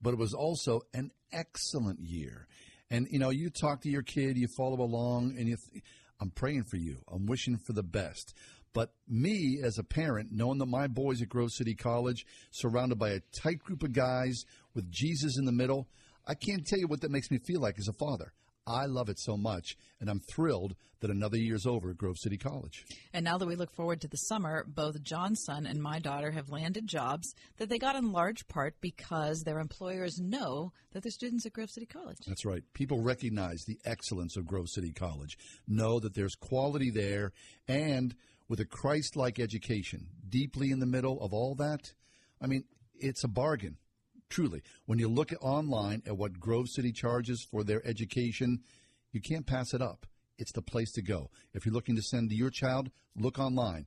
but it was also an excellent year. And you know, you talk to your kid, you follow along, and you. Th- I'm praying for you. I'm wishing for the best. But me, as a parent, knowing that my boys at Grove City College, surrounded by a tight group of guys with Jesus in the middle, I can't tell you what that makes me feel like as a father. I love it so much, and I'm thrilled that another year's over at Grove City College. And now that we look forward to the summer, both John's son and my daughter have landed jobs that they got in large part because their employers know that they're students at Grove City College. That's right. People recognize the excellence of Grove City College, know that there's quality there, and with a Christ like education deeply in the middle of all that, I mean, it's a bargain. Truly, when you look online at what Grove City charges for their education, you can't pass it up. It's the place to go. If you're looking to send your child, look online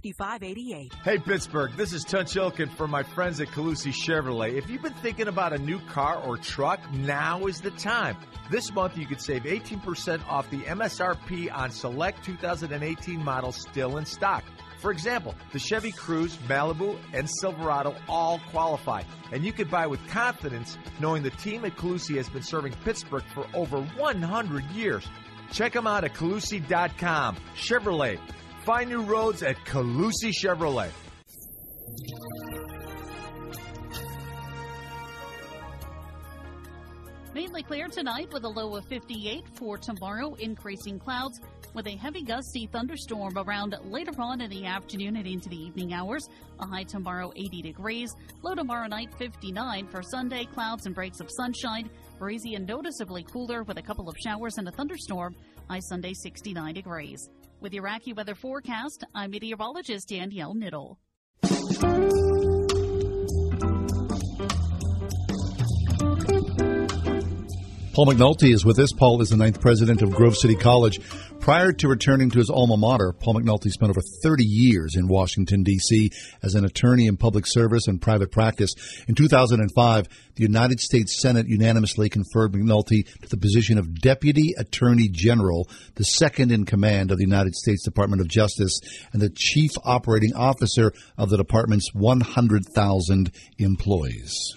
Hey Pittsburgh, this is Tunch Ilkin from my friends at Collussy Chevrolet. If you've been thinking about a new car or truck, now is the time. This month you could save 18% off the MSRP on select 2018 models still in stock. For example, the Chevy Cruze, Malibu, and Silverado all qualify. And you can buy with confidence knowing the team at Collussy has been serving Pittsburgh for over 100 years. Check them out at Collussy.com. Chevrolet. Find new roads at Collussy Chevrolet. Mainly clear tonight with a low of 58 for tomorrow, increasing clouds with a heavy gusty thunderstorm around later on in the afternoon and into the evening hours. A high tomorrow 80 degrees, low tomorrow night 59 for Sunday, clouds and breaks of sunshine, breezy and noticeably cooler with a couple of showers and a thunderstorm. High Sunday 69 degrees. With your AccuWeather forecast, I'm meteorologist Danielle Niddle. Paul McNulty is with us. Paul is the ninth president of Grove City College. Prior to returning to his alma mater, Paul McNulty spent over 30 years in Washington, D.C. as an attorney in public service and private practice. In 2005, the United States Senate unanimously conferred McNulty to the position of Deputy Attorney General, the second in command of the United States Department of Justice, and the Chief Operating Officer of the department's 100,000 employees.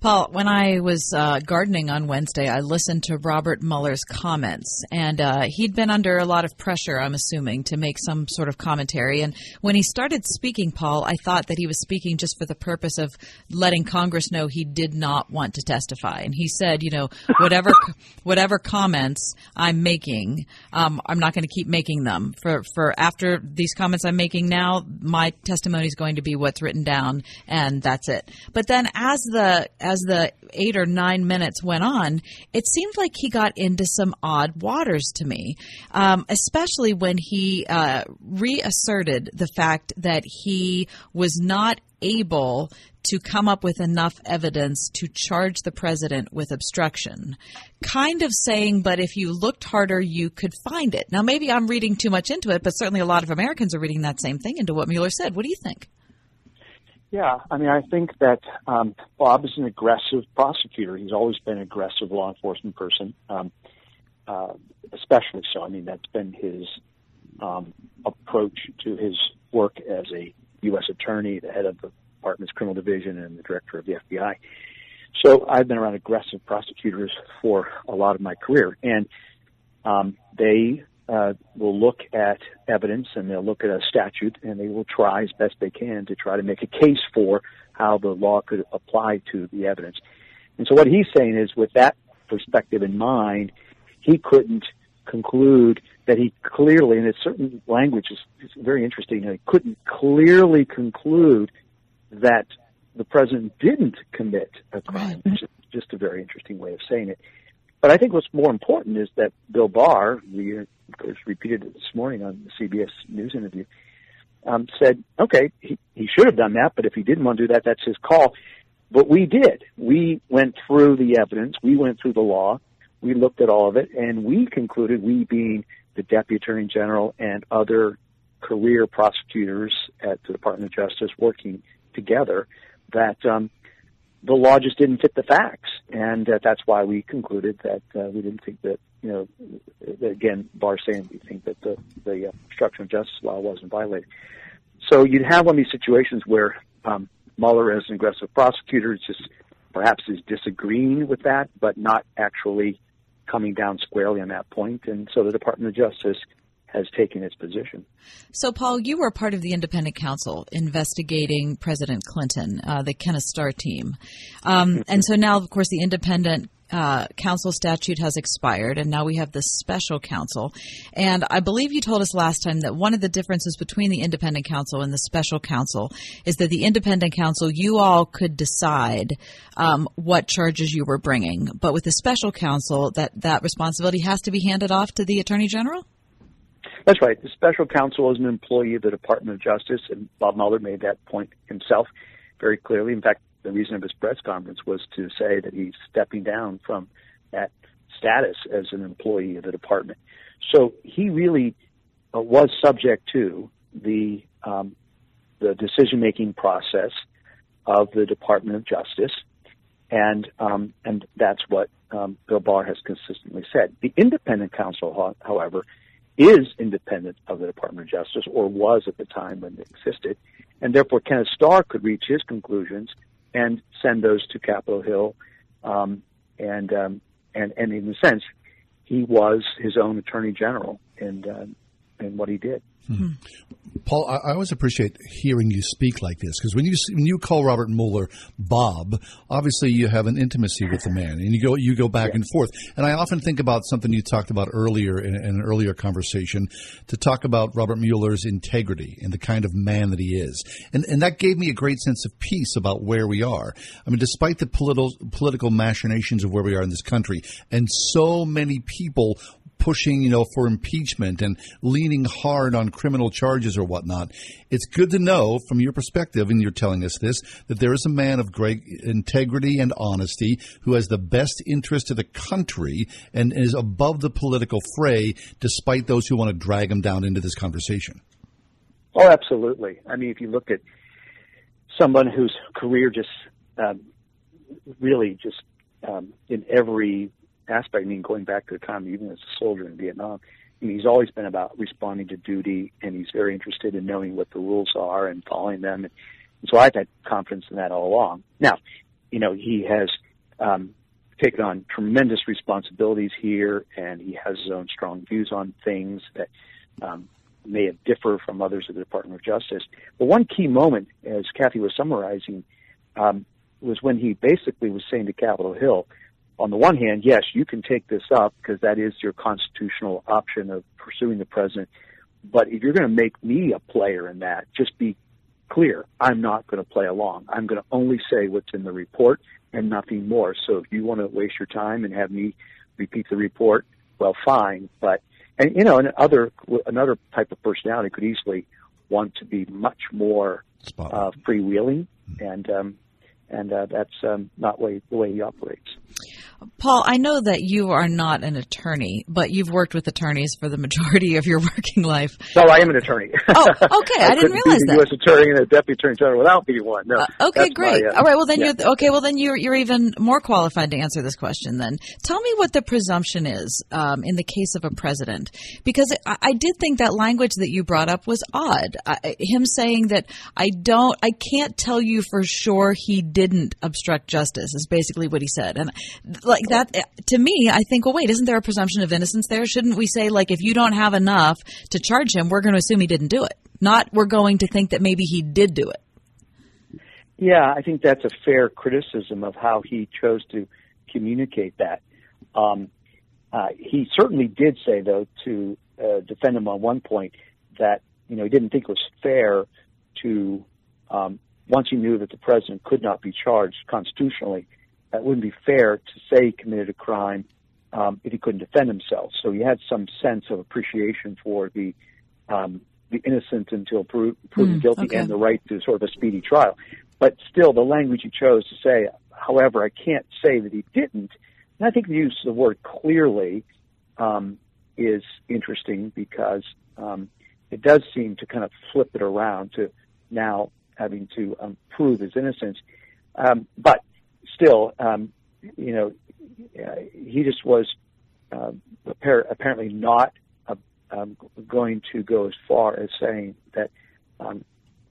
Paul, when I was uh, gardening on Wednesday, I listened to Robert Mueller's comments, and uh, he'd been under a lot of pressure, I'm assuming, to make some sort of commentary. And when he started speaking, Paul, I thought that he was speaking just for the purpose of letting Congress know he did not want to testify. And he said, you know, whatever whatever comments I'm making, um, I'm not going to keep making them. For for after these comments I'm making now, my testimony is going to be what's written down, and that's it. But then as the as the eight or nine minutes went on, it seemed like he got into some odd waters to me, um, especially when he uh, reasserted the fact that he was not able to come up with enough evidence to charge the president with obstruction. Kind of saying, but if you looked harder, you could find it. Now, maybe I'm reading too much into it, but certainly a lot of Americans are reading that same thing into what Mueller said. What do you think? Yeah, I mean, I think that um, Bob is an aggressive prosecutor. He's always been an aggressive law enforcement person, um, uh, especially so. I mean, that's been his um, approach to his work as a U.S. attorney, the head of the department's criminal division, and the director of the FBI. So I've been around aggressive prosecutors for a lot of my career, and um, they uh, will look at evidence and they'll look at a statute and they will try as best they can to try to make a case for how the law could apply to the evidence. And so what he's saying is with that perspective in mind, he couldn't conclude that he clearly, and it's certain language is, is very interesting, he couldn't clearly conclude that the president didn't commit a crime, which is just a very interesting way of saying it. But I think what's more important is that Bill Barr, we repeated it this morning on the CBS News interview, um, said, okay, he, he should have done that, but if he didn't want to do that, that's his call. But we did. We went through the evidence. We went through the law. We looked at all of it, and we concluded, we being the Deputy Attorney General and other career prosecutors at the Department of Justice working together, that um, the law just didn't fit the facts, and uh, that's why we concluded that uh, we didn't think that you know again Barr saying we think that the the uh, obstruction of justice law wasn't violated. So you'd have one of these situations where um, Mueller, as an aggressive prosecutor, is just perhaps is disagreeing with that, but not actually coming down squarely on that point, and so the Department of Justice has taken its position. So, Paul, you were part of the independent counsel investigating President Clinton, uh, the Kenneth Starr team. Um, and so now, of course, the independent uh, counsel statute has expired, and now we have the special counsel. And I believe you told us last time that one of the differences between the independent counsel and the special counsel is that the independent counsel, you all could decide um, what charges you were bringing, but with the special counsel, that that responsibility has to be handed off to the attorney general. That's right. The special counsel is an employee of the Department of Justice, and Bob Mueller made that point himself very clearly. In fact, the reason of his press conference was to say that he's stepping down from that status as an employee of the department. So he really uh, was subject to the um, the decision making process of the Department of Justice, and um, and that's what um, Bill Barr has consistently said. The independent counsel, however, is independent of the Department of Justice, or was at the time when it existed, and therefore Kenneth Starr could reach his conclusions and send those to Capitol Hill, um, and um, and and in a sense, he was his own attorney general, and uh, and what he did. Hmm. Paul, I, I, always appreciate hearing you speak like this because when you when you call Robert Mueller Bob, obviously you have an intimacy with the man, and you go you go back and forth. And I often think about something you talked about earlier in, in, an earlier conversation to talk about Robert Mueller's integrity and the kind of man that he is, and and that gave me a great sense of peace about where we are. I mean, despite the political political machinations of where we are in this country, and so many people pushing, you know, for impeachment and leaning hard on criminal charges or whatnot. It's good to know from your perspective, and you're telling us this, that there is a man of great integrity and honesty who has the best interest of the country and is above the political fray, despite those who want to drag him down into this conversation. Oh, absolutely. I mean, if you look at someone whose career just um, really just um, in every aspect. I mean, going back to the time even as a soldier in Vietnam, I mean, he's always been about responding to duty, and he's very interested in knowing what the rules are and following them. And so I've had confidence in that all along. Now, you know, he has um, taken on tremendous responsibilities here, and he has his own strong views on things that um, may differ from others of the Department of Justice. But one key moment, as Kathy was summarizing, um, was when he basically was saying to Capitol Hill, on the one hand, yes, you can take this up because that is your constitutional option of pursuing the president. But if you're going to make me a player in that, just be clear. I'm not going to play along. I'm going to only say what's in the report and nothing more. So if you want to waste your time and have me repeat the report, well, fine. But and you know, another another type of personality could easily want to be much more uh, freewheeling, and um, and uh, that's um, not way, the way he operates. Paul, I know that you are not an attorney, but you've worked with attorneys for the majority of your working life. No, I am an attorney. Oh, okay. I, I didn't realize that. U.S. attorney and a deputy attorney general without being one. No. Uh, okay, great. My, uh, All right. Well, then yeah. you're okay. Well, then you're you're even more qualified to answer this question. Then tell me what the presumption is um, in the case of a president, because I, I, did think that language that you brought up was odd. I, him saying that I don't, I can't tell you for sure he didn't obstruct justice is basically what he said, and like that to me, I think, well, wait, isn't there a presumption of innocence there? Shouldn't we say, like, if you don't have enough to charge him, we're going to assume he didn't do it, not we're going to think that maybe he did do it. Yeah, I think that's a fair criticism of how he chose to communicate that. Um, uh, he certainly did say, though, to uh, defend him on one point that you know he didn't think it was fair to um, once he knew that the president could not be charged constitutionally that wouldn't be fair to say he committed a crime um, if he couldn't defend himself. So he had some sense of appreciation for the um, the innocent until pro- proven mm, guilty okay. and the right to sort of a speedy trial. But still, the language he chose to say, however, I can't say that he didn't. And I think the use of the word clearly um, is interesting because um, it does seem to kind of flip it around to now having to um, prove his innocence. Um, but still, um, you know, uh, he just was uh, apparently not uh, um, going to go as far as saying that um,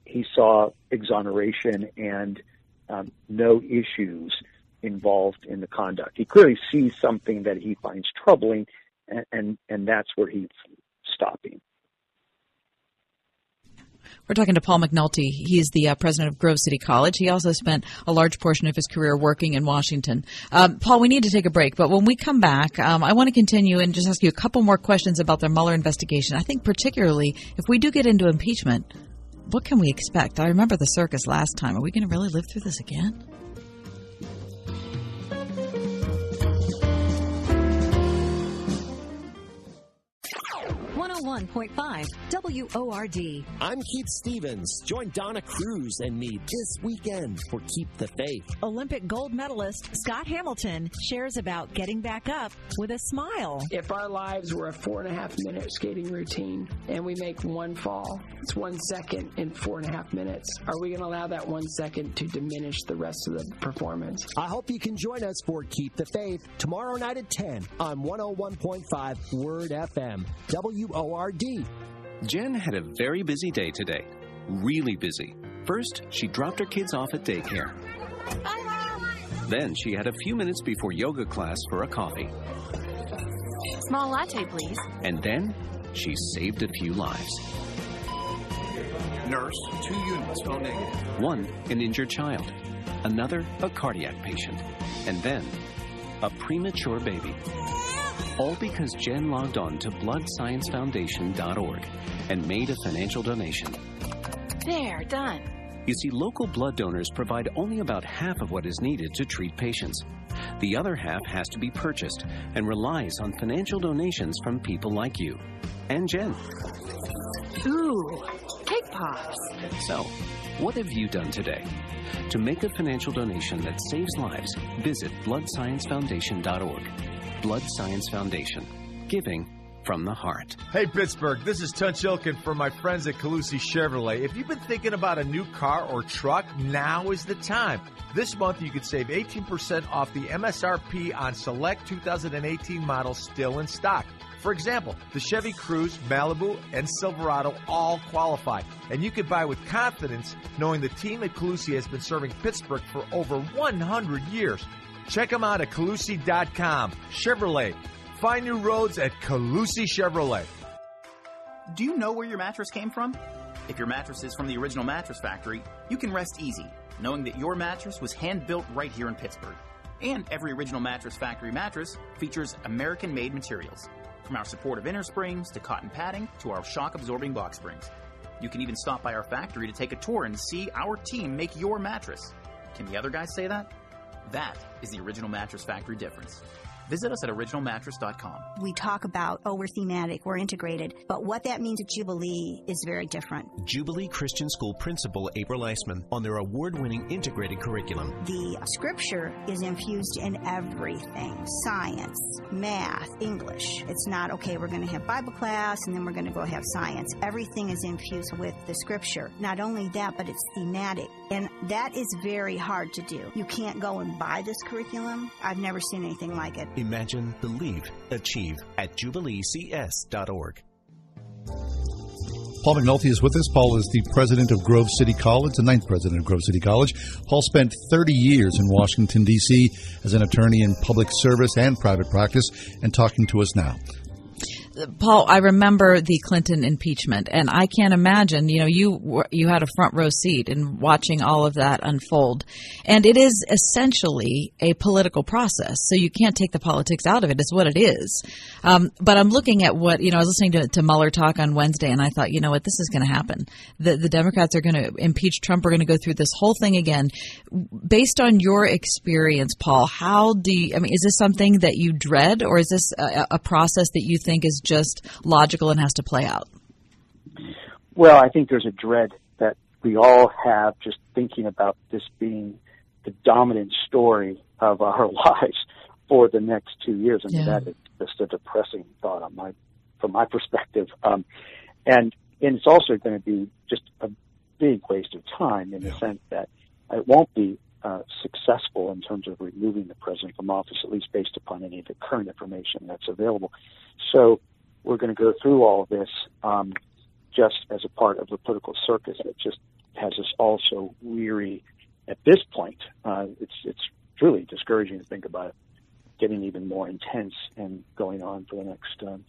he saw exoneration and um, no issues involved in the conduct. He clearly sees something that he finds troubling, and and, and that's where he's stopping. We're talking to Paul McNulty. He is the uh, president of Grove City College. He also spent a large portion of his career working in Washington. Um, Paul, we need to take a break, but when we come back, um, I want to continue and just ask you a couple more questions about the Mueller investigation. I think particularly if we do get into impeachment, what can we expect? I remember the circus last time. Are we going to really live through this again? 101.5 WORD. I'm Keith Stevens. Join Donna Cruz and me this weekend for Keep the Faith. Olympic gold medalist Scott Hamilton shares about getting back up with a smile. If our lives were a four and a half minute skating routine and we make one fall, it's one second in four and a half minutes. Are we going to allow that one second to diminish the rest of the performance? I hope you can join us for Keep the Faith tomorrow night at 10 on 101.5 Word FM. WORD. Jen had a very busy day today. Really busy. First, she dropped her kids off at daycare. Then she had a few minutes before yoga class for a coffee. Small latte, please. And then she saved a few lives. Nurse, two units, phone negative. One, an injured child. Another, a cardiac patient. And then, a premature baby. All because Jen logged on to bloodsciencefoundation.org and made a financial donation. There, done. You see, local blood donors provide only about half of what is needed to treat patients. The other half has to be purchased and relies on financial donations from people like you and Jen. Ooh, cake pops. So, what have you done today? To make a financial donation that saves lives, visit bloodsciencefoundation.org. Blood Science Foundation. Giving from the heart. Hey, Pittsburgh, this is Tunch Ilkin from my friends at Colussy Chevrolet. If you've been thinking about a new car or truck, now is the time. This month, you could save 18% off the MSRP on select 2018 models still in stock. For example, the Chevy Cruze, Malibu, and Silverado all qualify. And you can buy with confidence knowing the team at Colussy has been serving Pittsburgh for over 100 years. Check them out at Colussy.com. Chevrolet. Find new roads at Calusi Chevrolet. Do you know where your mattress came from? If your mattress is from the original mattress factory, you can rest easy, knowing that your mattress was hand built right here in Pittsburgh. And every original mattress factory mattress features American made materials, from our supportive inner springs to cotton padding to our shock absorbing box springs. You can even stop by our factory to take a tour and see our team make your mattress. Can the other guys say that? That is the Original Mattress Factory difference. Visit us at originalmattress.com. We talk about, oh, we're thematic, we're integrated, but what that means at Jubilee is very different. Jubilee Christian School Principal April Eisman on their award winning integrated curriculum. The scripture is infused in everything science, math, English. It's not, okay, we're going to have Bible class and then we're going to go have science. Everything is infused with the scripture. Not only that, but it's thematic. And that is very hard to do. You can't go and buy this curriculum. I've never seen anything like it. Imagine, believe, achieve at jubileecs.org. Paul McNulty is with us. Paul is the president of Grove City College, the ninth president of Grove City College. Paul spent 30 years in Washington, D.C. as an attorney in public service and private practice and talking to us now. Paul, I remember the Clinton impeachment, and I can't imagine. You know, you you had a front row seat in watching all of that unfold, and it is essentially a political process. So you can't take the politics out of it. It's what it is. Um, but I'm looking at what you know. I was listening to, to Mueller talk on Wednesday, and I thought, you know what, this is going to happen. The the Democrats are going to impeach Trump. We're going to go through this whole thing again. Based on your experience, Paul, how do you, I mean? Is this something that you dread, or is this a, a process that you think is just logical and has to play out? Well, I think there's a dread that we all have just thinking about this being the dominant story of our lives for the next two years. I mean, yeah. that is just a depressing thought on my, from my perspective. Um, and, and it's also going to be just a big waste of time in yeah. the sense that it won't be uh, successful in terms of removing the president from office, at least based upon any of the current information that's available. So we're going to go through all of this um, just as a part of the political circus that just has us all so weary at this point. Uh, it's it's truly discouraging to think about it getting even more intense and going on for the next um,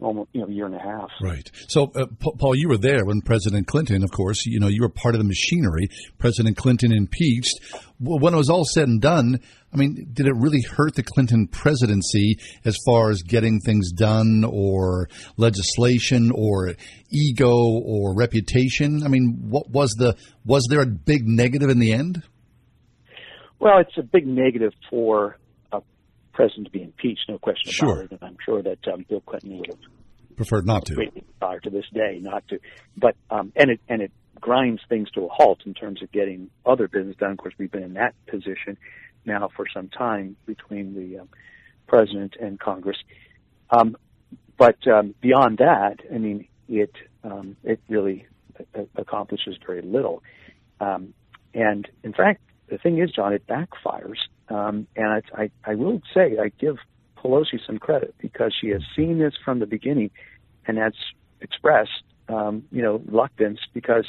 almost you know year and a half. Right. So, uh, Paul, you were there when President Clinton, of course, you know, you were part of the machinery. President Clinton impeached. When it was all said and done, I mean, did it really hurt the Clinton presidency as far as getting things done, or legislation, or ego, or reputation? I mean, what was the was there a big negative in the end? Well, it's a big negative for president to be impeached, no question sure. about it. And I'm sure that um, Bill Clinton would have preferred not to. Prior to this day, not to. But um, and it and it grinds things to a halt in terms of getting other business done. Of course, we've been in that position now for some time between the um, president and Congress. Um, but um, beyond that, I mean, it um, it really accomplishes very little. Um, and in fact, the thing is, John, it backfires um, and I, I, I will say I give Pelosi some credit because she has seen this from the beginning and has expressed, um, you know, reluctance because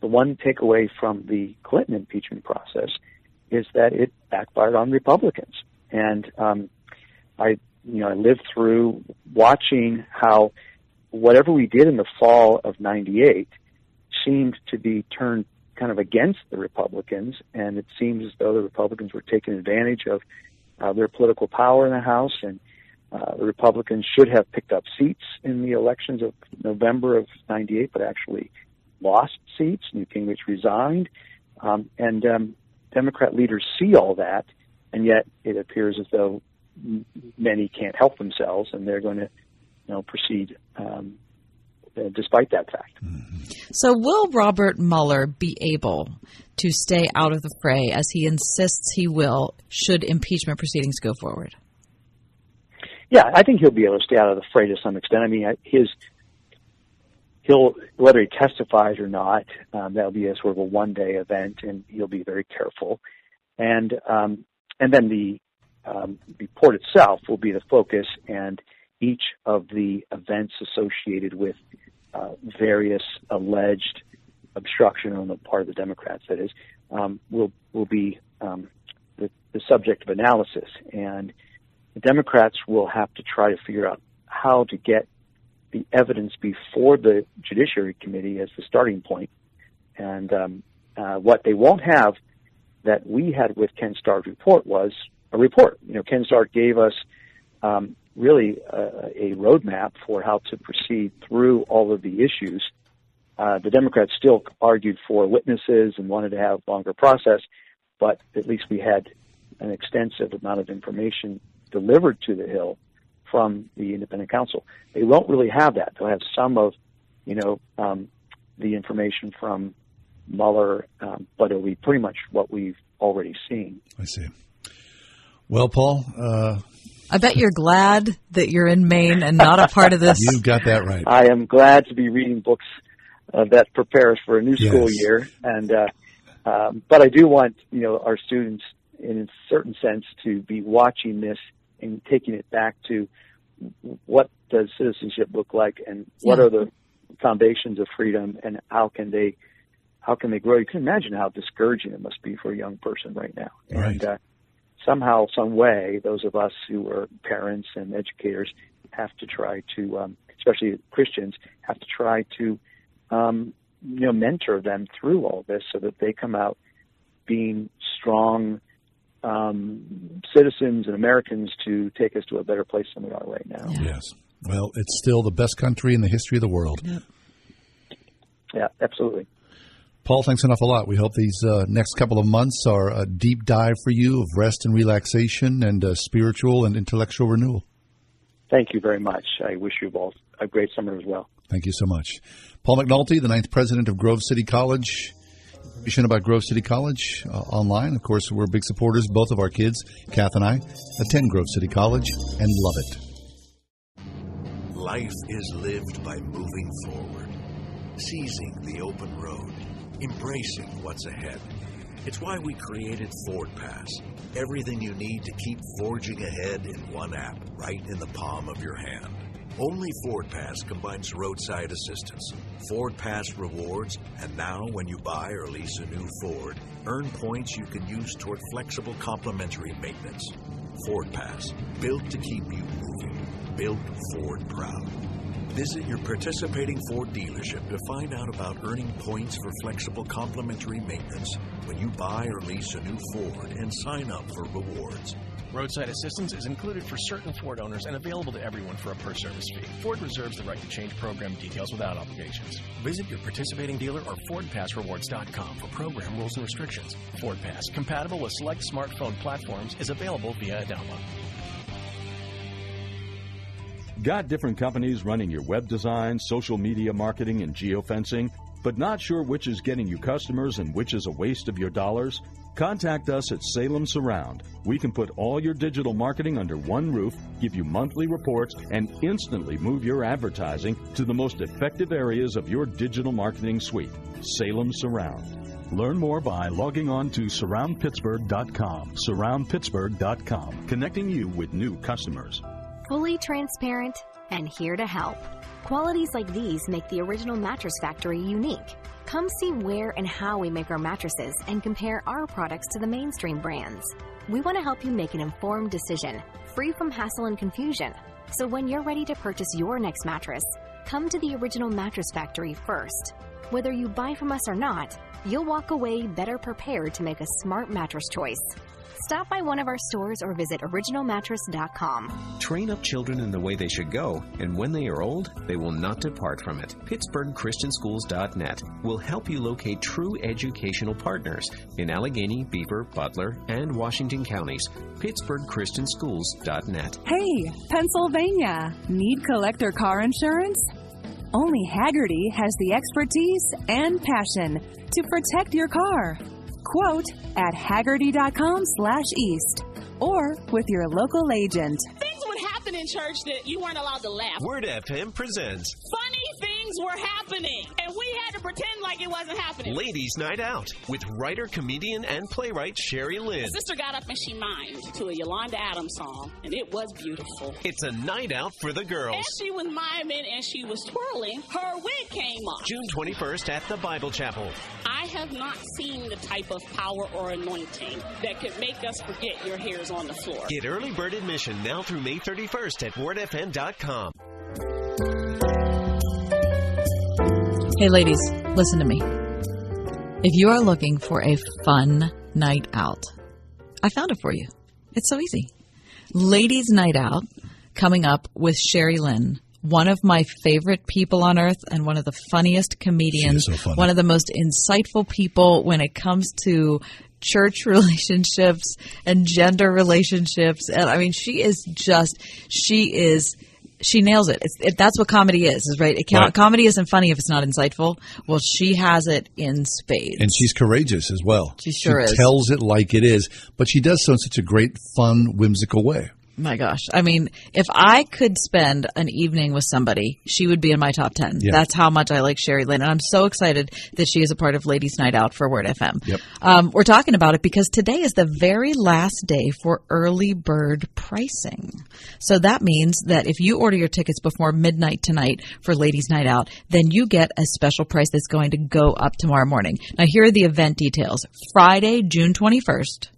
the one takeaway from the Clinton impeachment process is that it backfired on Republicans. And um, I, you know, I lived through watching how whatever we did in the fall of '98 seemed to be turned kind of against the Republicans, and it seems as though the Republicans were taking advantage of uh, their political power in the House, and uh, the Republicans should have picked up seats in the elections of November of '98, but actually lost seats. Newt Gingrich resigned, um, and um, Democrat leaders see all that, and yet it appears as though many can't help themselves, and they're going to, you know, proceed um, despite that fact. So, will Robert Mueller be able to stay out of the fray as he insists he will should impeachment proceedings go forward? Yeah, I think he'll be able to stay out of the fray to some extent. I mean, his he'll whether he testifies or not, um, that'll be a sort of a one day event, and he'll be very careful. And um, and then the um, report itself will be the focus, and each of the events associated with uh, various alleged obstruction on the part of the Democrats, that is, um, will will be um, the, the subject of analysis, and the Democrats will have to try to figure out how to get the evidence before the Judiciary Committee as the starting point. point, and um, uh, what they won't have that we had with Ken Starr's report was a report. You know, Ken Starr gave us um, really a, a roadmap for how to proceed through all of the issues. Uh, the Democrats still argued for witnesses and wanted to have longer process, but at least we had an extensive amount of information delivered to the Hill from the independent counsel. They won't really have that. They'll have some of, you know, um, the information from Mueller, um, but it'll be pretty much what we've already seen. I see. Well, Paul, uh, I bet you're glad that you're in Maine and not a part of this. You got that right. I am glad to be reading books uh, that prepare us for a new yes. school year, and uh, um, but I do want you know our students, in a certain sense, to be watching this and taking it back to what does citizenship look like, and what yeah. are the foundations of freedom, and how can they how can they grow? You can imagine how discouraging it must be for a young person right now, right. and uh, somehow, some way, those of us who are parents and educators have to try to, um, especially Christians, have to try to, um, you know, mentor them through all this so that they come out being strong um, citizens and Americans to take us to a better place than we are right now. Yes. Well, it's still the best country in the history of the world. Yeah, yeah absolutely. Paul, thanks an awful lot. We hope these uh, next couple of months are a deep dive for you of rest and relaxation and uh, spiritual and intellectual renewal. Thank you very much. I wish you both a great summer as well. Thank you so much. Paul McNulty, the ninth president of Grove City College. Information about Grove City College uh, online. Of course, we're big supporters. Both of our kids, Kath and I, attend Grove City College and love it. Life is lived by moving forward, seizing the open road embracing what's ahead. It's why we created Ford Pass. Everything you need to keep forging ahead in one app, right in the palm of your hand. Only Ford Pass combines roadside assistance, Ford Pass rewards, and now when you buy or lease a new Ford, earn points you can use toward flexible complimentary maintenance. Ford Pass, built to keep you moving, built Ford proud. Visit your participating Ford dealership to find out about earning points for flexible complimentary maintenance when you buy or lease a new Ford and sign up for rewards. Roadside assistance is included for certain Ford owners and available to everyone for a per service fee. Ford reserves the right to change program details without obligations. Visit your participating dealer or FordPassRewards.com for program rules and restrictions. Ford Pass, compatible with select smartphone platforms, is available via download. Got different companies running your web design, social media marketing, and geofencing, but not sure which is getting you customers and which is a waste of your dollars? Contact us at Salem Surround. We can put all your digital marketing under one roof, give you monthly reports, and instantly move your advertising to the most effective areas of your digital marketing suite. Salem Surround. Learn more by logging on to surroundpittsburgh.com. Surroundpittsburgh.com, connecting you with new customers. Fully transparent and here to help. Qualities like these make the original Mattress Factory unique. Come see where and how we make our mattresses and compare our products to the mainstream brands. We want to help you make an informed decision, free from hassle and confusion. So when you're ready to purchase your next mattress, come to the original Mattress Factory first. Whether you buy from us or not, you'll walk away better prepared to make a smart mattress choice. Stop by one of our stores or visit originalmattress.com. Train up children in the way they should go, and when they are old, they will not depart from it. PittsburghChristianSchools.net will help you locate true educational partners in Allegheny, Beaver, Butler, and Washington counties. PittsburghChristianSchools.net. Hey, Pennsylvania, need collector car insurance? Only Hagerty has the expertise and passion to protect your car. Quote at hagerty.com slash east or with your local agent. Would happen in church that you weren't allowed to laugh. Word FM presents Funny things were happening, and we had to pretend like it wasn't happening. Ladies Night Out with writer, comedian, and playwright Sherry Lynn. My sister got up and she mimed to a Yolanda Adams song, and it was beautiful. It's a night out for the girls. As she was miming and she was twirling, her wig came off. June 21st at the Bible Chapel. I have not seen the type of power or anointing that could make us forget your hair is on the floor. Get early bird admission now through May 31st at wordfm.com. Hey, ladies, listen to me. If you are looking for a fun night out, I found it for you. It's so easy. Ladies' Night Out coming up with Sherry Lynn, one of my favorite people on earth and one of the funniest comedians, so one of the most insightful people when it comes to church relationships and gender relationships. And I mean, she is just, she is. She nails it. It's, it. That's what comedy is, is right? It can't, Right. Comedy isn't funny if it's not insightful. Well, she has it in spades. And she's courageous as well. She sure is. tells it like it is, but she does so in such a great, fun, whimsical way. My gosh. I mean, if I could spend an evening with somebody, she would be in my top 10. Yeah. That's how much I like Sherry Lynn. And I'm so excited that she is a part of Ladies Night Out for Word FM. Yep. Um, we're talking about it because today is the very last day for early bird pricing. So that means that if you order your tickets before midnight tonight for Ladies Night Out, then you get a special price that's going to go up tomorrow morning. Now here are the event details. Friday, June 21st.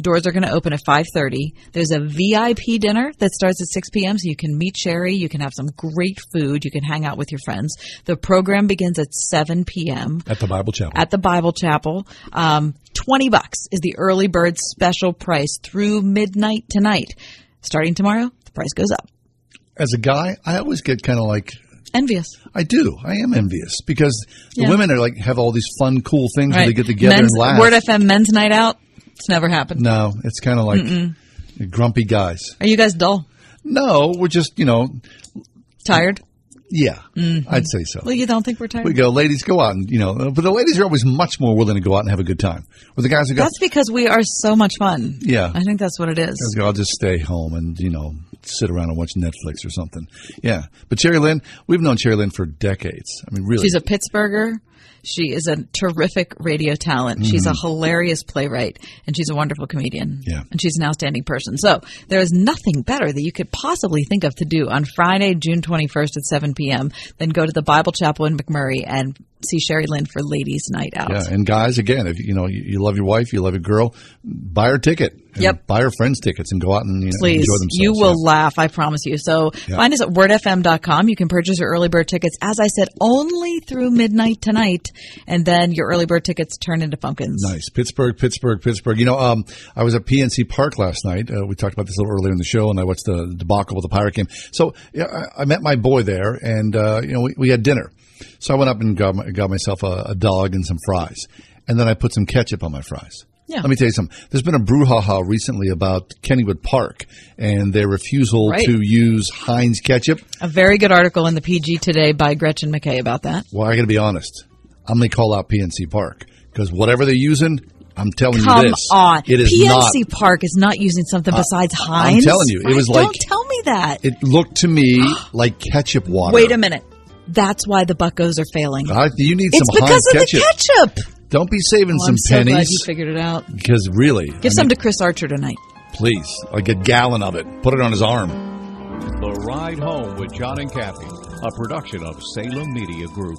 Doors are going to open at 5:30. There's a VIP dinner that starts at 6 p.m. so you can meet Sherry, you can have some great food, you can hang out with your friends. The program begins at 7 p.m. At the Bible Chapel. at the Bible Chapel. Um, 20 bucks is the early bird special price through midnight tonight. Starting tomorrow, the price goes up. As a guy, I always get kind of like Envious. I do. I am envious because the Yeah. women are like have all these fun, cool things where they get together Men's, and laugh. Word FM Men's Night Out. It's never happened. no, it's kind of like Mm-mm. grumpy guys. Are you guys dull? No, we're just you know Tired? Yeah, Mhm. I'd say so. Well, you don't think we're tired? We go, ladies, go out and you know, but the ladies are always much more willing to go out and have a good time. With the guys who go, That's because we are so much fun. yeah, I think that's what it is. guys go, I'll just stay home and you know sit around and watch Netflix or something. Yeah, but Sherry Lynn, we've known Sherry Lynn for decades. I mean, really, She's a Pittsburgher. She is a terrific radio talent. She's a Mhm. hilarious playwright, and she's a wonderful comedian. Yeah. And she's an outstanding person. So there is nothing better that you could possibly think of to do on Friday, June 21st at 7 p.m. than go to the Bible Chapel in McMurray and see Sherry Lynn for Ladies Night Out. Yeah, and guys, again, if you know you, love your wife, you love your girl, buy her ticket. Yep. Buy her friends tickets and go out and you know, Please, enjoy themselves. you will laugh, I promise you. So Yeah. find us at wordfm.com. You can purchase your early bird tickets, as I said, only through midnight tonight, and then your early bird tickets turn into pumpkins. Nice. Pittsburgh, Pittsburgh, Pittsburgh. You know, um, I was at PNC Park last night. Uh, we talked about this a little earlier in the show, and I watched the debacle with the Pirate game. So yeah, I, I met my boy there, and uh, you know, we, we had dinner. So I went up and got, my, got myself a, a dog and some fries, and then I put some ketchup on my fries. Yeah. Let me tell you something. There's been a brouhaha recently about Kennywood Park and their refusal Right. to use Heinz ketchup. A very good article in the PG today by Gretchen McKay about that. Well, I got to be honest. I'm going to call out PNC Park because whatever they're using, I'm telling Come you this. on. It is PNC not. Park is not using something besides Heinz. I'm telling you, it was like. Don't tell me that. It looked to me like ketchup water. Wait a minute. That's why the Buccos are failing. I- you need it's some because of ketchup. the ketchup. Don't be saving Oh, some I'm so glad pennies you figured it out. because really, Give some to Chris Archer tonight. please, like a gallon of it. Put it on his arm. The Ride Home with John and Kathy, a production of Salem Media Group.